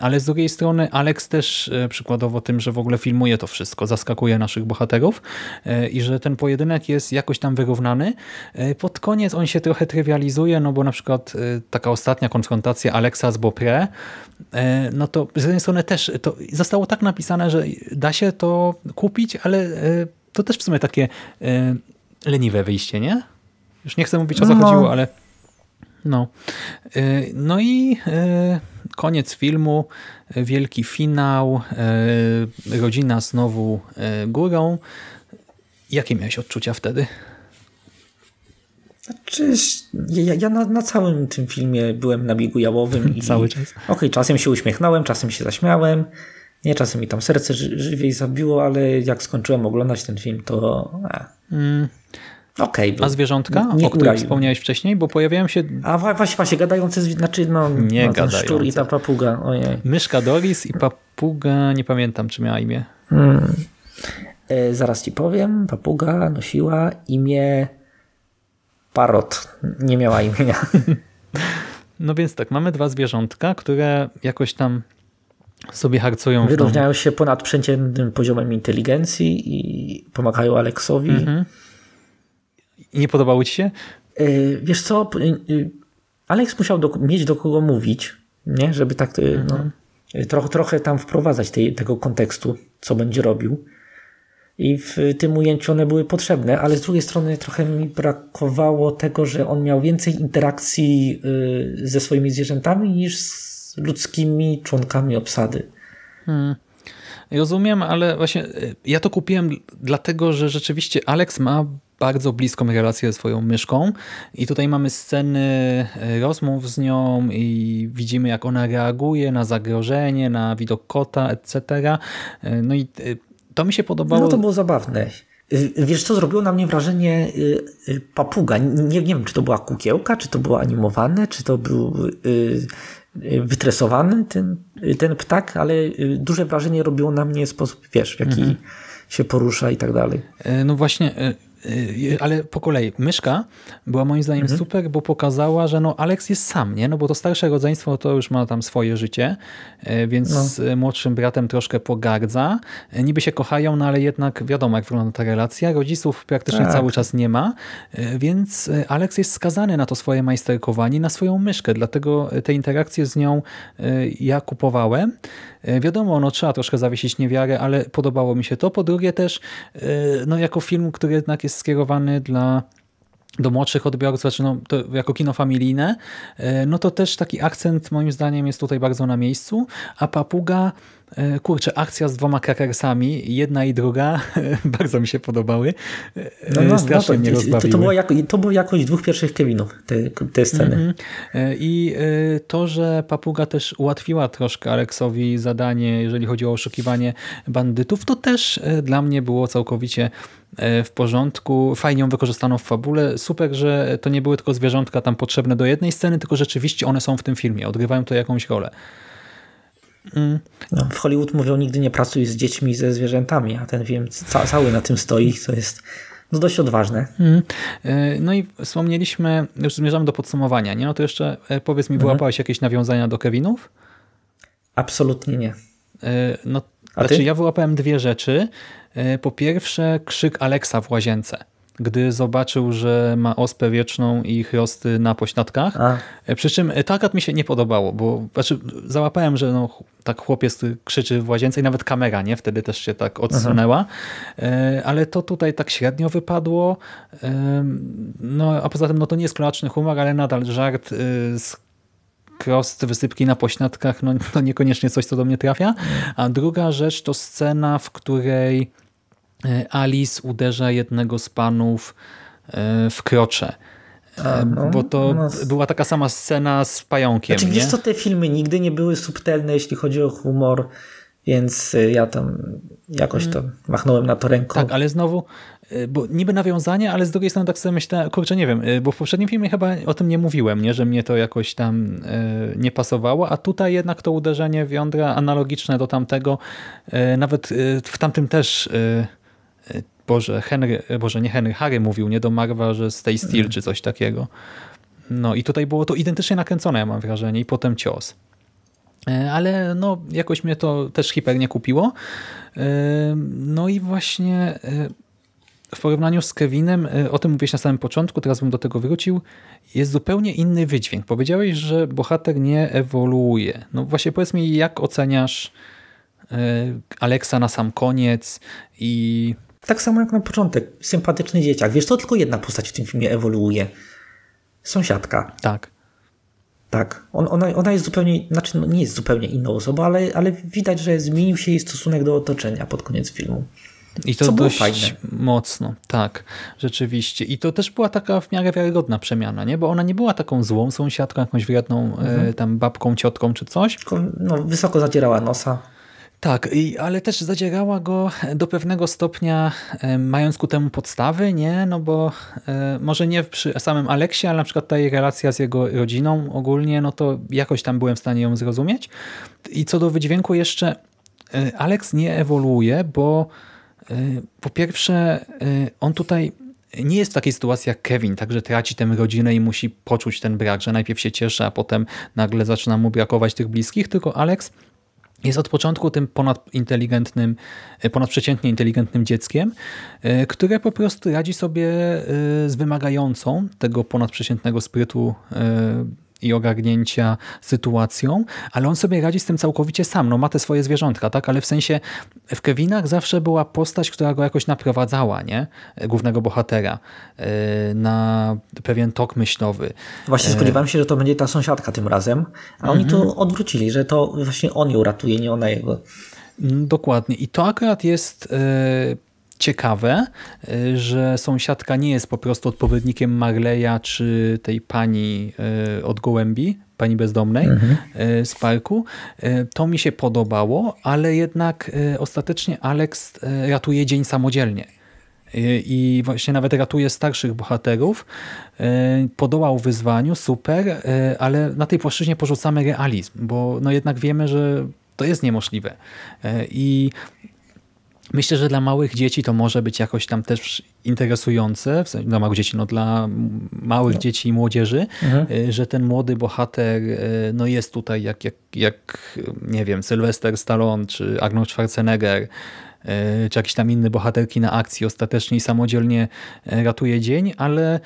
ale z drugiej strony Alex też e, przykładowo tym, że w ogóle filmuje to wszystko, zaskakuje naszych bohaterów i że ten pojedynek jest jakoś tam wyrównany. Pod koniec on się trochę trywializuje, no bo na przykład taka ostatnia konfrontacja Alexa z Beaupré, e, no to z jednej strony też to zostało tak napisane, że da się to kupić, ale to też w sumie takie leniwe wyjście, nie? Już nie chcę mówić o co No. chodziło, ale no. Y, No i y, koniec filmu, wielki finał, y, rodzina znowu górą. Jakie miałeś odczucia wtedy? Znaczy, ja, ja na, na całym tym filmie byłem na biegu jałowym. I, Cały czas. Okej, czasem się uśmiechnąłem, czasem się zaśmiałem. Nie, czasem mi tam serce ży, żywiej zabiło, ale jak skończyłem oglądać ten film, to... Mm, Okej, był. A zwierzątka, Nie o których uraził. wspomniałeś wcześniej? Bo pojawiają się A właśnie, właśnie gadające, znaczy no, Nie no ten szczur i ta papuga, ojej. myszka Doris i papuga, nie pamiętam czy miała imię. E, zaraz ci powiem, papuga nosiła imię Parot, nie miała imienia. No więc tak, mamy dwa zwierzątka, które jakoś tam sobie harcują. Wyróżniają się ponad przeciętnym poziomem inteligencji i pomagają Aleksowi. I nie podobało ci się? E, Wiesz co, p- e, Aleks musiał do, mieć do kogo mówić, nie? żeby tak no, e, trochę, trochę tam wprowadzać tej, tego kontekstu, co będzie robił. I w tym ujęciu one były potrzebne, ale z drugiej strony trochę mi brakowało tego, że on miał więcej interakcji y, ze swoimi zwierzętami niż z ludzkimi członkami obsady. Rozumiem, ale właśnie y, ja to kupiłem dl- dlatego, że rzeczywiście Alex ma bardzo bliską relację ze swoją myszką i tutaj mamy sceny y, rozmów z nią i widzimy jak ona reaguje na zagrożenie, na widok kota, etc. Y, No i to mi się podobało. No to było zabawne. Wiesz co, zrobiło na mnie wrażenie papuga. Nie, nie wiem, czy to była kukiełka, czy to było animowane, czy to był wytresowany ten, ten ptak, ale y, duże wrażenie robiło na mnie sposób, wiesz, w jaki się porusza i tak dalej. E, No właśnie, e, ale po kolei. Myszka była moim zdaniem Mhm. super, bo pokazała, że no Alex jest sam, nie? No bo to starsze rodzeństwo to już ma tam swoje życie, e, więc No. z młodszym bratem troszkę pogardza. Niby się kochają, no ale jednak wiadomo, jak wygląda ta relacja. Rodziców praktycznie Tak. cały czas nie ma, więc Alex jest skazany na to swoje majsterkowanie, na swoją myszkę, dlatego te interakcje z nią ja kupowałem. E, Wiadomo, no trzeba troszkę zawiesić niewiarę, ale podobało mi się to. Po drugie też, e, no jako film, który jednak jest skierowany dla do młodszych odbiorców, znaczy no, jako kino familijne, e, no to też taki akcent moim zdaniem jest tutaj bardzo na miejscu, a Papuga, e, kurczę, akcja z dwoma krakersami, jedna i druga, bardzo mi się podobały, E, strasznie to, mnie to, to, było jako, to było jakoś dwóch pierwszych Kevinów, te, te sceny. Mhm. E, I to, że Papuga też ułatwiła troszkę Aleksowi zadanie, jeżeli chodzi o oszukiwanie bandytów, to też dla mnie było całkowicie w porządku. Fajnie ją wykorzystano w fabule. Super, że to nie były tylko zwierzątka tam potrzebne do jednej sceny, tylko rzeczywiście one są w tym filmie, odgrywają to jakąś rolę. No, w Hollywood mówią nigdy nie pracuj z dziećmi ze zwierzętami, a ten film ca, cały na tym stoi, co jest no, dość odważne. Mhm. E, No i wspomnieliśmy, już zmierzamy do podsumowania, nie? No to jeszcze e, powiedz mi, wyłapałeś jakieś nawiązania do Kevinów? Absolutnie nie. E, No, A znaczy, ty? ja wyłapałem dwie rzeczy. E, Po pierwsze, krzyk Aleksa w łazience, gdy zobaczył, że ma ospę wieczną i chrosty na pośladkach. A, E, Przy czym e, to akurat mi się nie podobało, bo znaczy, załapałem, że no, tak chłopiec krzyczy w łazience i nawet kamera, nie? Wtedy też się tak odsunęła. E, Ale to tutaj tak średnio wypadło. No, a poza tym no, to nie jest kloaczny humor, ale nadal żart z krost, wysypki na pośladkach, no to niekoniecznie coś, co do mnie trafia. A druga rzecz to scena, w której Alice uderza jednego z panów e, w krocze. A, no, bo to no. była taka sama scena z pająkiem, Znaczy, nie? wiesz co, te filmy nigdy nie były subtelne, jeśli chodzi o humor, więc ja tam jakoś to machnąłem na to ręką. Tak, ale znowu, bo niby nawiązanie, ale z drugiej strony tak sobie myślę, kurczę, nie wiem, bo w poprzednim filmie chyba o tym nie mówiłem, nie, że mnie to jakoś tam nie pasowało, a tutaj jednak to uderzenie w jądra analogiczne do tamtego, nawet w tamtym też Boże, Henry, Boże, nie Henry, Harry mówił, nie do Marwa, że stay still, czy coś takiego. No i tutaj było to identycznie nakręcone, ja mam wrażenie, i potem cios. E, Ale no, jakoś mnie to też hiper nie kupiło. E, No i właśnie e, w porównaniu z Kevinem, o tym mówiłeś na samym początku, teraz bym do tego wrócił, jest zupełnie inny wydźwięk. Powiedziałeś, że bohater nie ewoluuje. No właśnie powiedz mi, jak oceniasz Aleksa na sam koniec i Tak samo jak na początek. Sympatyczny dzieciak. Wiesz, to tylko jedna postać w tym filmie ewoluuje. Sąsiadka. tak. Tak. On, ona, ona jest zupełnie, znaczy no nie jest zupełnie inną osobą, ale, ale widać, że zmienił się jej stosunek do otoczenia pod koniec filmu. I to Co było dość fajne. mocno, tak, rzeczywiście. I to też była taka w miarę wiarygodna przemiana, nie? bo ona nie była taką złą sąsiadką, jakąś wredną Mhm. e, tam babką, ciotką czy coś. Tylko no, wysoko zadzierała nosa. Tak, i, ale też zadzierała go do pewnego stopnia, e, mając ku temu podstawy, nie? No bo e, może nie przy samym Aleksie, ale na przykład ta jej relacja z jego rodziną ogólnie, no to jakoś tam byłem w stanie ją zrozumieć. I co do wydźwięku jeszcze, e, Aleks nie ewoluuje, bo e, po pierwsze on tutaj nie jest w takiej sytuacji jak Kevin, także traci tę rodzinę i musi poczuć ten brak, że najpierw się cieszy, a potem nagle zaczyna mu brakować tych bliskich, tylko Alex jest od początku tym ponadinteligentnym, e, ponadprzeciętnie inteligentnym dzieckiem, e, które po prostu radzi sobie e, z wymagającą tego ponadprzeciętnego sprytu i ogarnięcia sytuacją, ale on sobie radzi z tym całkowicie sam. No ma te swoje zwierzątka, tak? Ale w sensie w Kevinach zawsze była postać, która go jakoś naprowadzała, nie? Głównego bohatera e, na pewien tok myślowy. Właśnie spodziewałem się, że to będzie ta sąsiadka tym razem, a oni Mhm. to odwrócili, że to właśnie on ją ratuje, nie ona jego. Mm, Dokładnie. I to akurat jest e, ciekawe, e, że sąsiadka nie jest po prostu odpowiednikiem Marleya czy tej pani e, od gołębi, pani bezdomnej e, z parku. To mi się podobało, ale jednak ostatecznie Alex ratuje dzień samodzielnie. I właśnie nawet ratuje starszych bohaterów. Podołał wyzwaniu, super, ale na tej płaszczyźnie porzucamy realizm, bo no jednak wiemy, że to jest niemożliwe. I myślę, że dla małych dzieci to może być jakoś tam też interesujące, w sensie dla małych dzieci, no dla małych dzieci i młodzieży, e, że ten młody bohater e, no jest tutaj jak, jak, jak nie wiem, Sylvester Stallone czy Arnold Schwarzenegger, e, czy jakiś tam inny bohater kina akcji ostatecznie i samodzielnie ratuje dzień, ale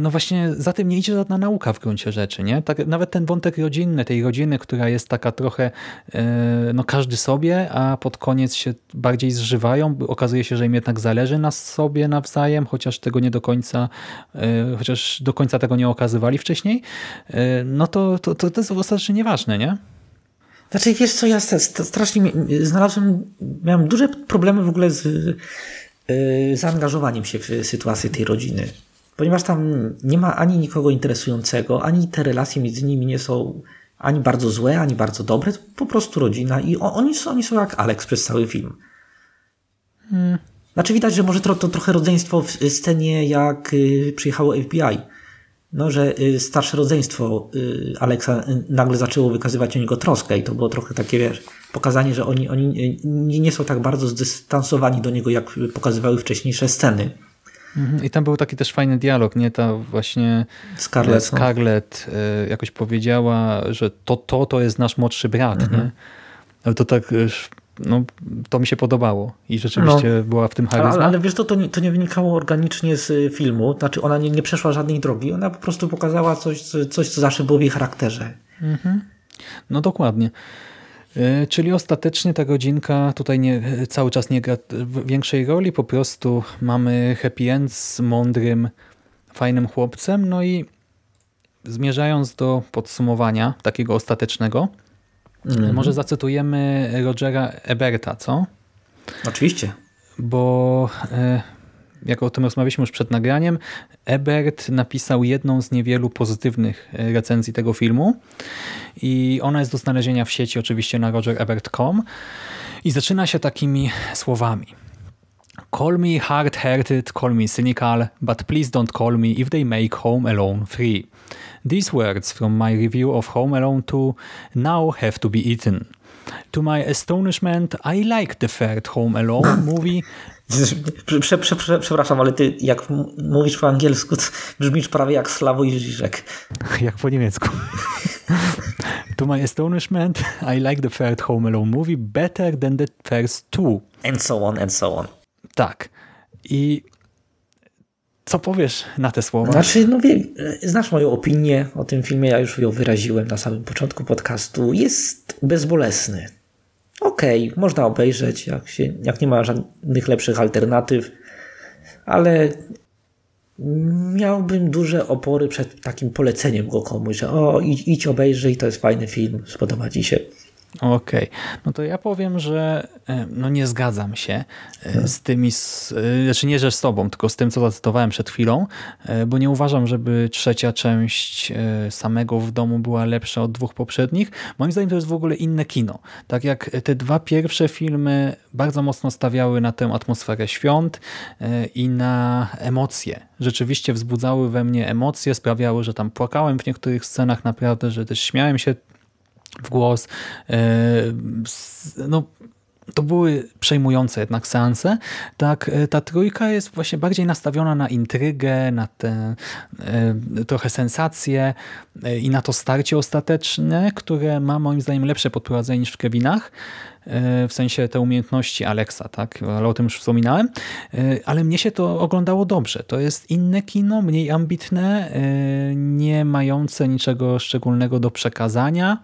no właśnie za tym nie idzie żadna nauka w gruncie rzeczy, nie? Tak, nawet ten wątek rodzinny, tej rodziny, która jest taka trochę, e, no każdy sobie, a pod koniec się bardziej zżywają, okazuje się, że im jednak zależy na sobie nawzajem, chociaż tego nie do końca, e, chociaż do końca tego nie okazywali wcześniej, e, no to, to, to, to jest ostatecznie nieważne, nie? Znaczy, wiesz co, ja st- st- strasznie znalazłem, miałem duże problemy w ogóle z zaangażowaniem się w sytuację tej rodziny. Ponieważ tam nie ma ani nikogo interesującego, ani te relacje między nimi nie są ani bardzo złe, ani bardzo dobre, to po prostu rodzina i oni, są, oni są jak Alex przez cały film. Znaczy widać, że może to, to trochę rodzeństwo w scenie jak y, przyjechało FBI. No, że y, starsze rodzeństwo y, Aleksa y, nagle zaczęło wykazywać o niego troskę i to było trochę takie, wiesz, pokazanie, że oni, oni nie są tak bardzo zdystansowani do niego, jak pokazywały wcześniejsze sceny. Mhm. I tam był taki też fajny dialog, nie? Ta właśnie Scarlett, no. Scarlett e, jakoś powiedziała, że to, to, to jest nasz młodszy brat, nie? Ale to tak, e, no, to mi się podobało i rzeczywiście była w tym charyzma. ale, ale wiesz, to, to, nie, to nie wynikało organicznie z y, filmu, znaczy ona nie, nie przeszła żadnej drogi, ona po prostu pokazała coś, co- coś co zawsze było w jej charakterze. No dokładnie. E, Czyli ostatecznie ta godzinka tutaj nie, cały czas nie gra większej roli, po prostu mamy happy end z mądrym, fajnym chłopcem, no i zmierzając do podsumowania takiego ostatecznego, może zacytujemy Rogera Eberta, co? Oczywiście. Bo e, jak o tym rozmawialiśmy już przed nagraniem, Ebert napisał jedną z niewielu pozytywnych e, recenzji tego filmu i ona jest do znalezienia w sieci oczywiście na rogerebert.com i zaczyna się takimi słowami. Call me hard-hearted, call me cynical, but please don't call me if they make Home Alone free. These words from my review of Home Alone 2 now have to be eaten. To my astonishment, I like the third Home Alone movie. Prze, prze, prze, przepraszam, ale ty jak mówisz po angielsku, brzmisz prawie jak Sławoj Żyżek. Jak po niemiecku. to my astonishment, I like the third Home Alone movie better than the first two. And so on, and so on. Tak. I co powiesz na te słowa? Znaczy, no wie, znasz moją opinię o tym filmie, ja już ją wyraziłem na samym początku podcastu. Jest bezbolesny. Okej, można obejrzeć, jak, się, jak nie ma żadnych lepszych alternatyw, ale miałbym duże opory przed takim poleceniem go komuś, że o, idź, idź obejrzyj, to jest fajny film, spodoba ci się. Okej, no to ja powiem, że e, no nie zgadzam się e, z tymi, z, e, znaczy nie, że z tobą, tylko z tym, co zacytowałem przed chwilą, bo nie uważam, żeby trzecia część samego w domu była lepsza od dwóch poprzednich. Moim zdaniem to jest w ogóle inne kino. Tak jak te dwa pierwsze filmy bardzo mocno stawiały na tę atmosferę świąt i na emocje. Rzeczywiście wzbudzały we mnie emocje, sprawiały, że tam płakałem w niektórych scenach naprawdę, że też śmiałem się w głos. E, No, to były przejmujące jednak seanse. Tak, e, ta trójka jest właśnie bardziej nastawiona na intrygę, na te e, trochę sensacje i na to starcie ostateczne, które ma moim zdaniem lepsze podprowadzenie niż w Kevinach. W sensie te umiejętności Alexa, tak? Ale o tym już wspominałem. Ale mnie się to oglądało dobrze. To jest inne kino, mniej ambitne, nie mające niczego szczególnego do przekazania.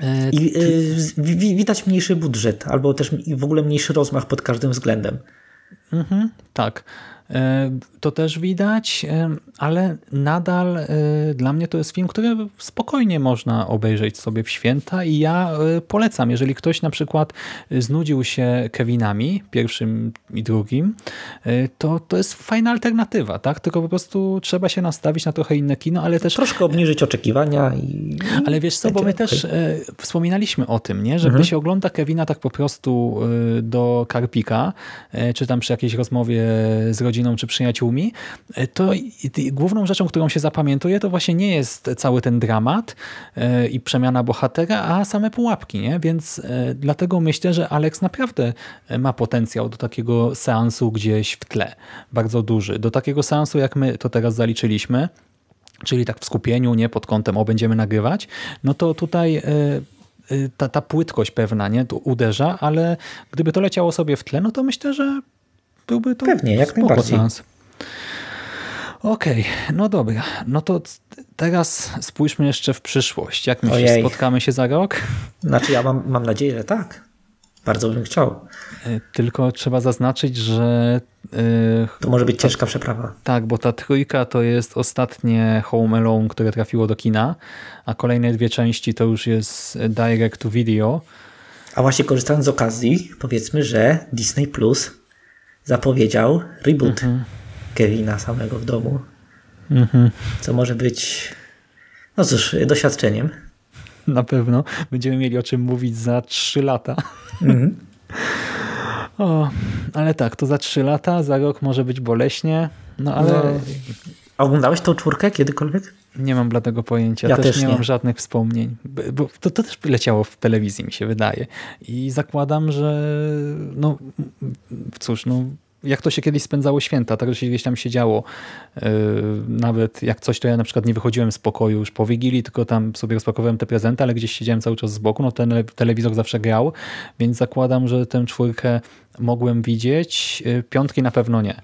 E, I y, wi- wi- widać mniejszy budżet, albo też w ogóle mniejszy rozmach pod każdym względem. Mhm, tak. E, To też widać, e, ale nadal e, dla mnie to jest film, który spokojnie można obejrzeć sobie w święta i ja polecam, jeżeli ktoś na przykład znudził się Kevinami, pierwszym i drugim, to to jest fajna alternatywa, tak? Tylko po prostu trzeba się nastawić na trochę inne kino, ale też Troszkę obniżyć oczekiwania i... ale wiesz co, bo my też e, wspominaliśmy o tym, nie? że gdy się ogląda Kevina tak po prostu do Karpika, czy tam przy jakiejś rozmowie z rodziną, czy przyjaciółmi, e, to główną rzeczą, którą się zapamiętuje, to właśnie nie jest cały ten dramat e, i przemiana bohatera, a same pułapki. Nie? Więc e, dlatego myślę, że Alex naprawdę ma potencjał do takiego seansu gdzieś w tle, bardzo duży. Do takiego seansu, jak my to teraz zaliczyliśmy, czyli tak w skupieniu, nie pod kątem, o będziemy nagrywać, no to tutaj ta, ta płytkość pewna nie tu uderza, ale gdyby to leciało sobie w tle, no to myślę, że byłby to Pewnie, jak najbardziej. seans. Okej, no dobra. No to teraz spójrzmy jeszcze w przyszłość. Jak myślisz, Ojej. spotkamy się za rok? Znaczy ja mam, mam nadzieję, że tak. Bardzo bym chciał. E, Tylko trzeba zaznaczyć, że e, To może być ciężka przeprawa. tak, bo ta trójka to jest ostatnie Home Alone, które trafiło do kina, a kolejne dwie części to już jest direct to video. A właśnie korzystając z okazji, powiedzmy, że Disney Plus zapowiedział reboot Kevina samego w domu. Co może być, no cóż, doświadczeniem. Na pewno. Będziemy mieli o czym mówić za 3 lata. O, ale tak, to za 3 lata, za rok może być boleśnie, no ale No. A oglądałeś tą czwórkę kiedykolwiek? nie mam dla tego pojęcia. Ja też, też nie, nie. mam żadnych wspomnień. Bo to, to też leciało w telewizji, mi się wydaje. I zakładam, że no cóż, no jak to się kiedyś spędzało święta, tak, że się gdzieś tam się działo. Yy, nawet jak coś, to ja na przykład nie wychodziłem z pokoju już po Wigilii, tylko tam sobie rozpakowałem te prezenty, ale gdzieś siedziałem cały czas z boku, no ten telewizor zawsze grał, więc zakładam, że tę czwórkę mogłem widzieć, yy, piątki na pewno nie.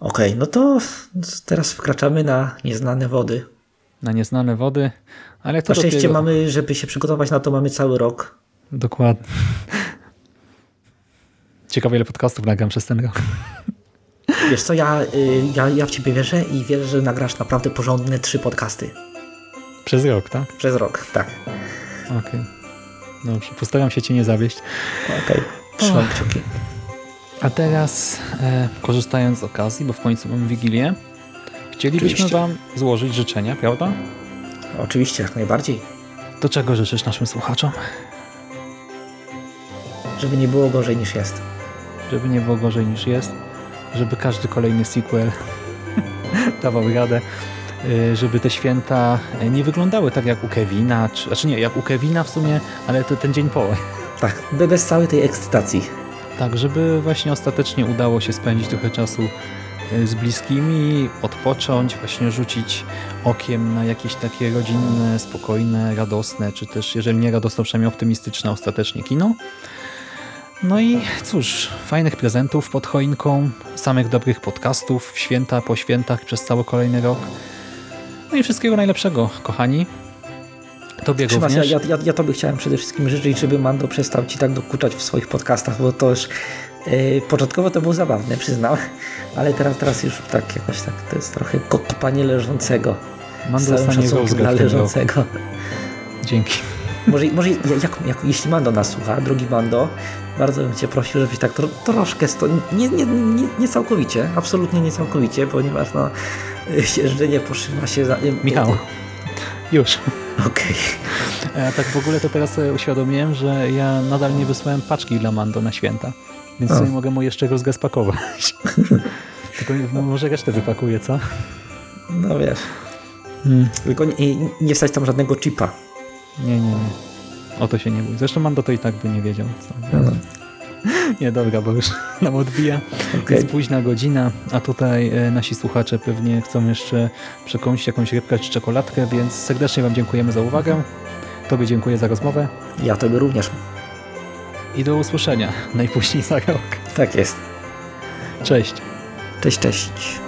Okej, no to teraz wkraczamy na nieznane wody. Na nieznane wody, ale to Na szczęście dopiero- mamy, żeby się przygotować na to, mamy cały rok. Dokładnie. Ciekawe ile podcastów nagram przez ten rok. Wiesz co, ja, y, ja, ja w ciebie wierzę i wierzę, że nagrasz naprawdę porządne trzy podcasty. Przez rok, tak? Przez rok, tak. Okej. Dobrze, postaram się cię nie zawieść. Okej, trzymam kciuki. A teraz, e, korzystając z okazji, bo w końcu mamy Wigilię, chcielibyśmy Oczywiście. Wam złożyć życzenia, prawda? Oczywiście, jak najbardziej. Do czego życzysz naszym słuchaczom? Żeby nie było gorzej niż jest. Żeby nie było gorzej niż jest, żeby każdy kolejny sequel dawał radę, y, żeby te święta nie wyglądały tak jak u Kevina, czy, znaczy nie, jak u Kevina w sumie, ale to ten dzień po. Tak, be- bez całej tej ekscytacji. Tak, żeby właśnie ostatecznie udało się spędzić trochę czasu y, z bliskimi, odpocząć, właśnie rzucić okiem na jakieś takie rodzinne, spokojne, radosne, czy też jeżeli nie radosne, przynajmniej optymistyczne ostatecznie kino. No i cóż, fajnych prezentów pod choinką, samych dobrych podcastów, święta po świętach przez cały kolejny rok. No i wszystkiego najlepszego, kochani. Tobie Trzymasz, również. ja, ja, ja tobie chciałem przede wszystkim życzyć, żeby Mando przestał ci tak dokuczać w swoich podcastach, bo to już yy, początkowo to było zabawne, przyznam, ale teraz, teraz już tak jakoś tak, to jest trochę kopanie leżącego. Mam z całym dostanie szacunkiem rozgryw dla roku. leżącego. Dzięki. Może, może jak, jak, jeśli Mando nas słucha, drogi Mando, bardzo bym Cię prosił, żebyś tak tro, troszkę, sto, nie, nie, nie, nie całkowicie, absolutnie nie całkowicie, ponieważ no, jeżdżenie po szymasie... Za, Michał, już. Okej. A tak w ogóle to teraz sobie uświadomiłem, że ja nadal nie wysłałem paczki dla Mando na święta, więc sobie mogę mu jeszcze go zgaspakować. Tylko może resztę wypakuję, co? No wiesz, Hmm. tylko nie, nie wstać tam żadnego chipa. Nie, nie, nie. O to się nie bój. Zresztą Mando to i tak by nie wiedział. Co. No, Nie, dobra, bo już nam odbija. okej. Jest późna godzina, a tutaj e, nasi słuchacze pewnie chcą jeszcze przekąsić jakąś rybkę czy czekoladkę, więc serdecznie Wam dziękujemy za uwagę. Tobie dziękuję za rozmowę Ja Tobie również. i do usłyszenia najpóźniej za rok. Tak jest. Cześć. Cześć, cześć.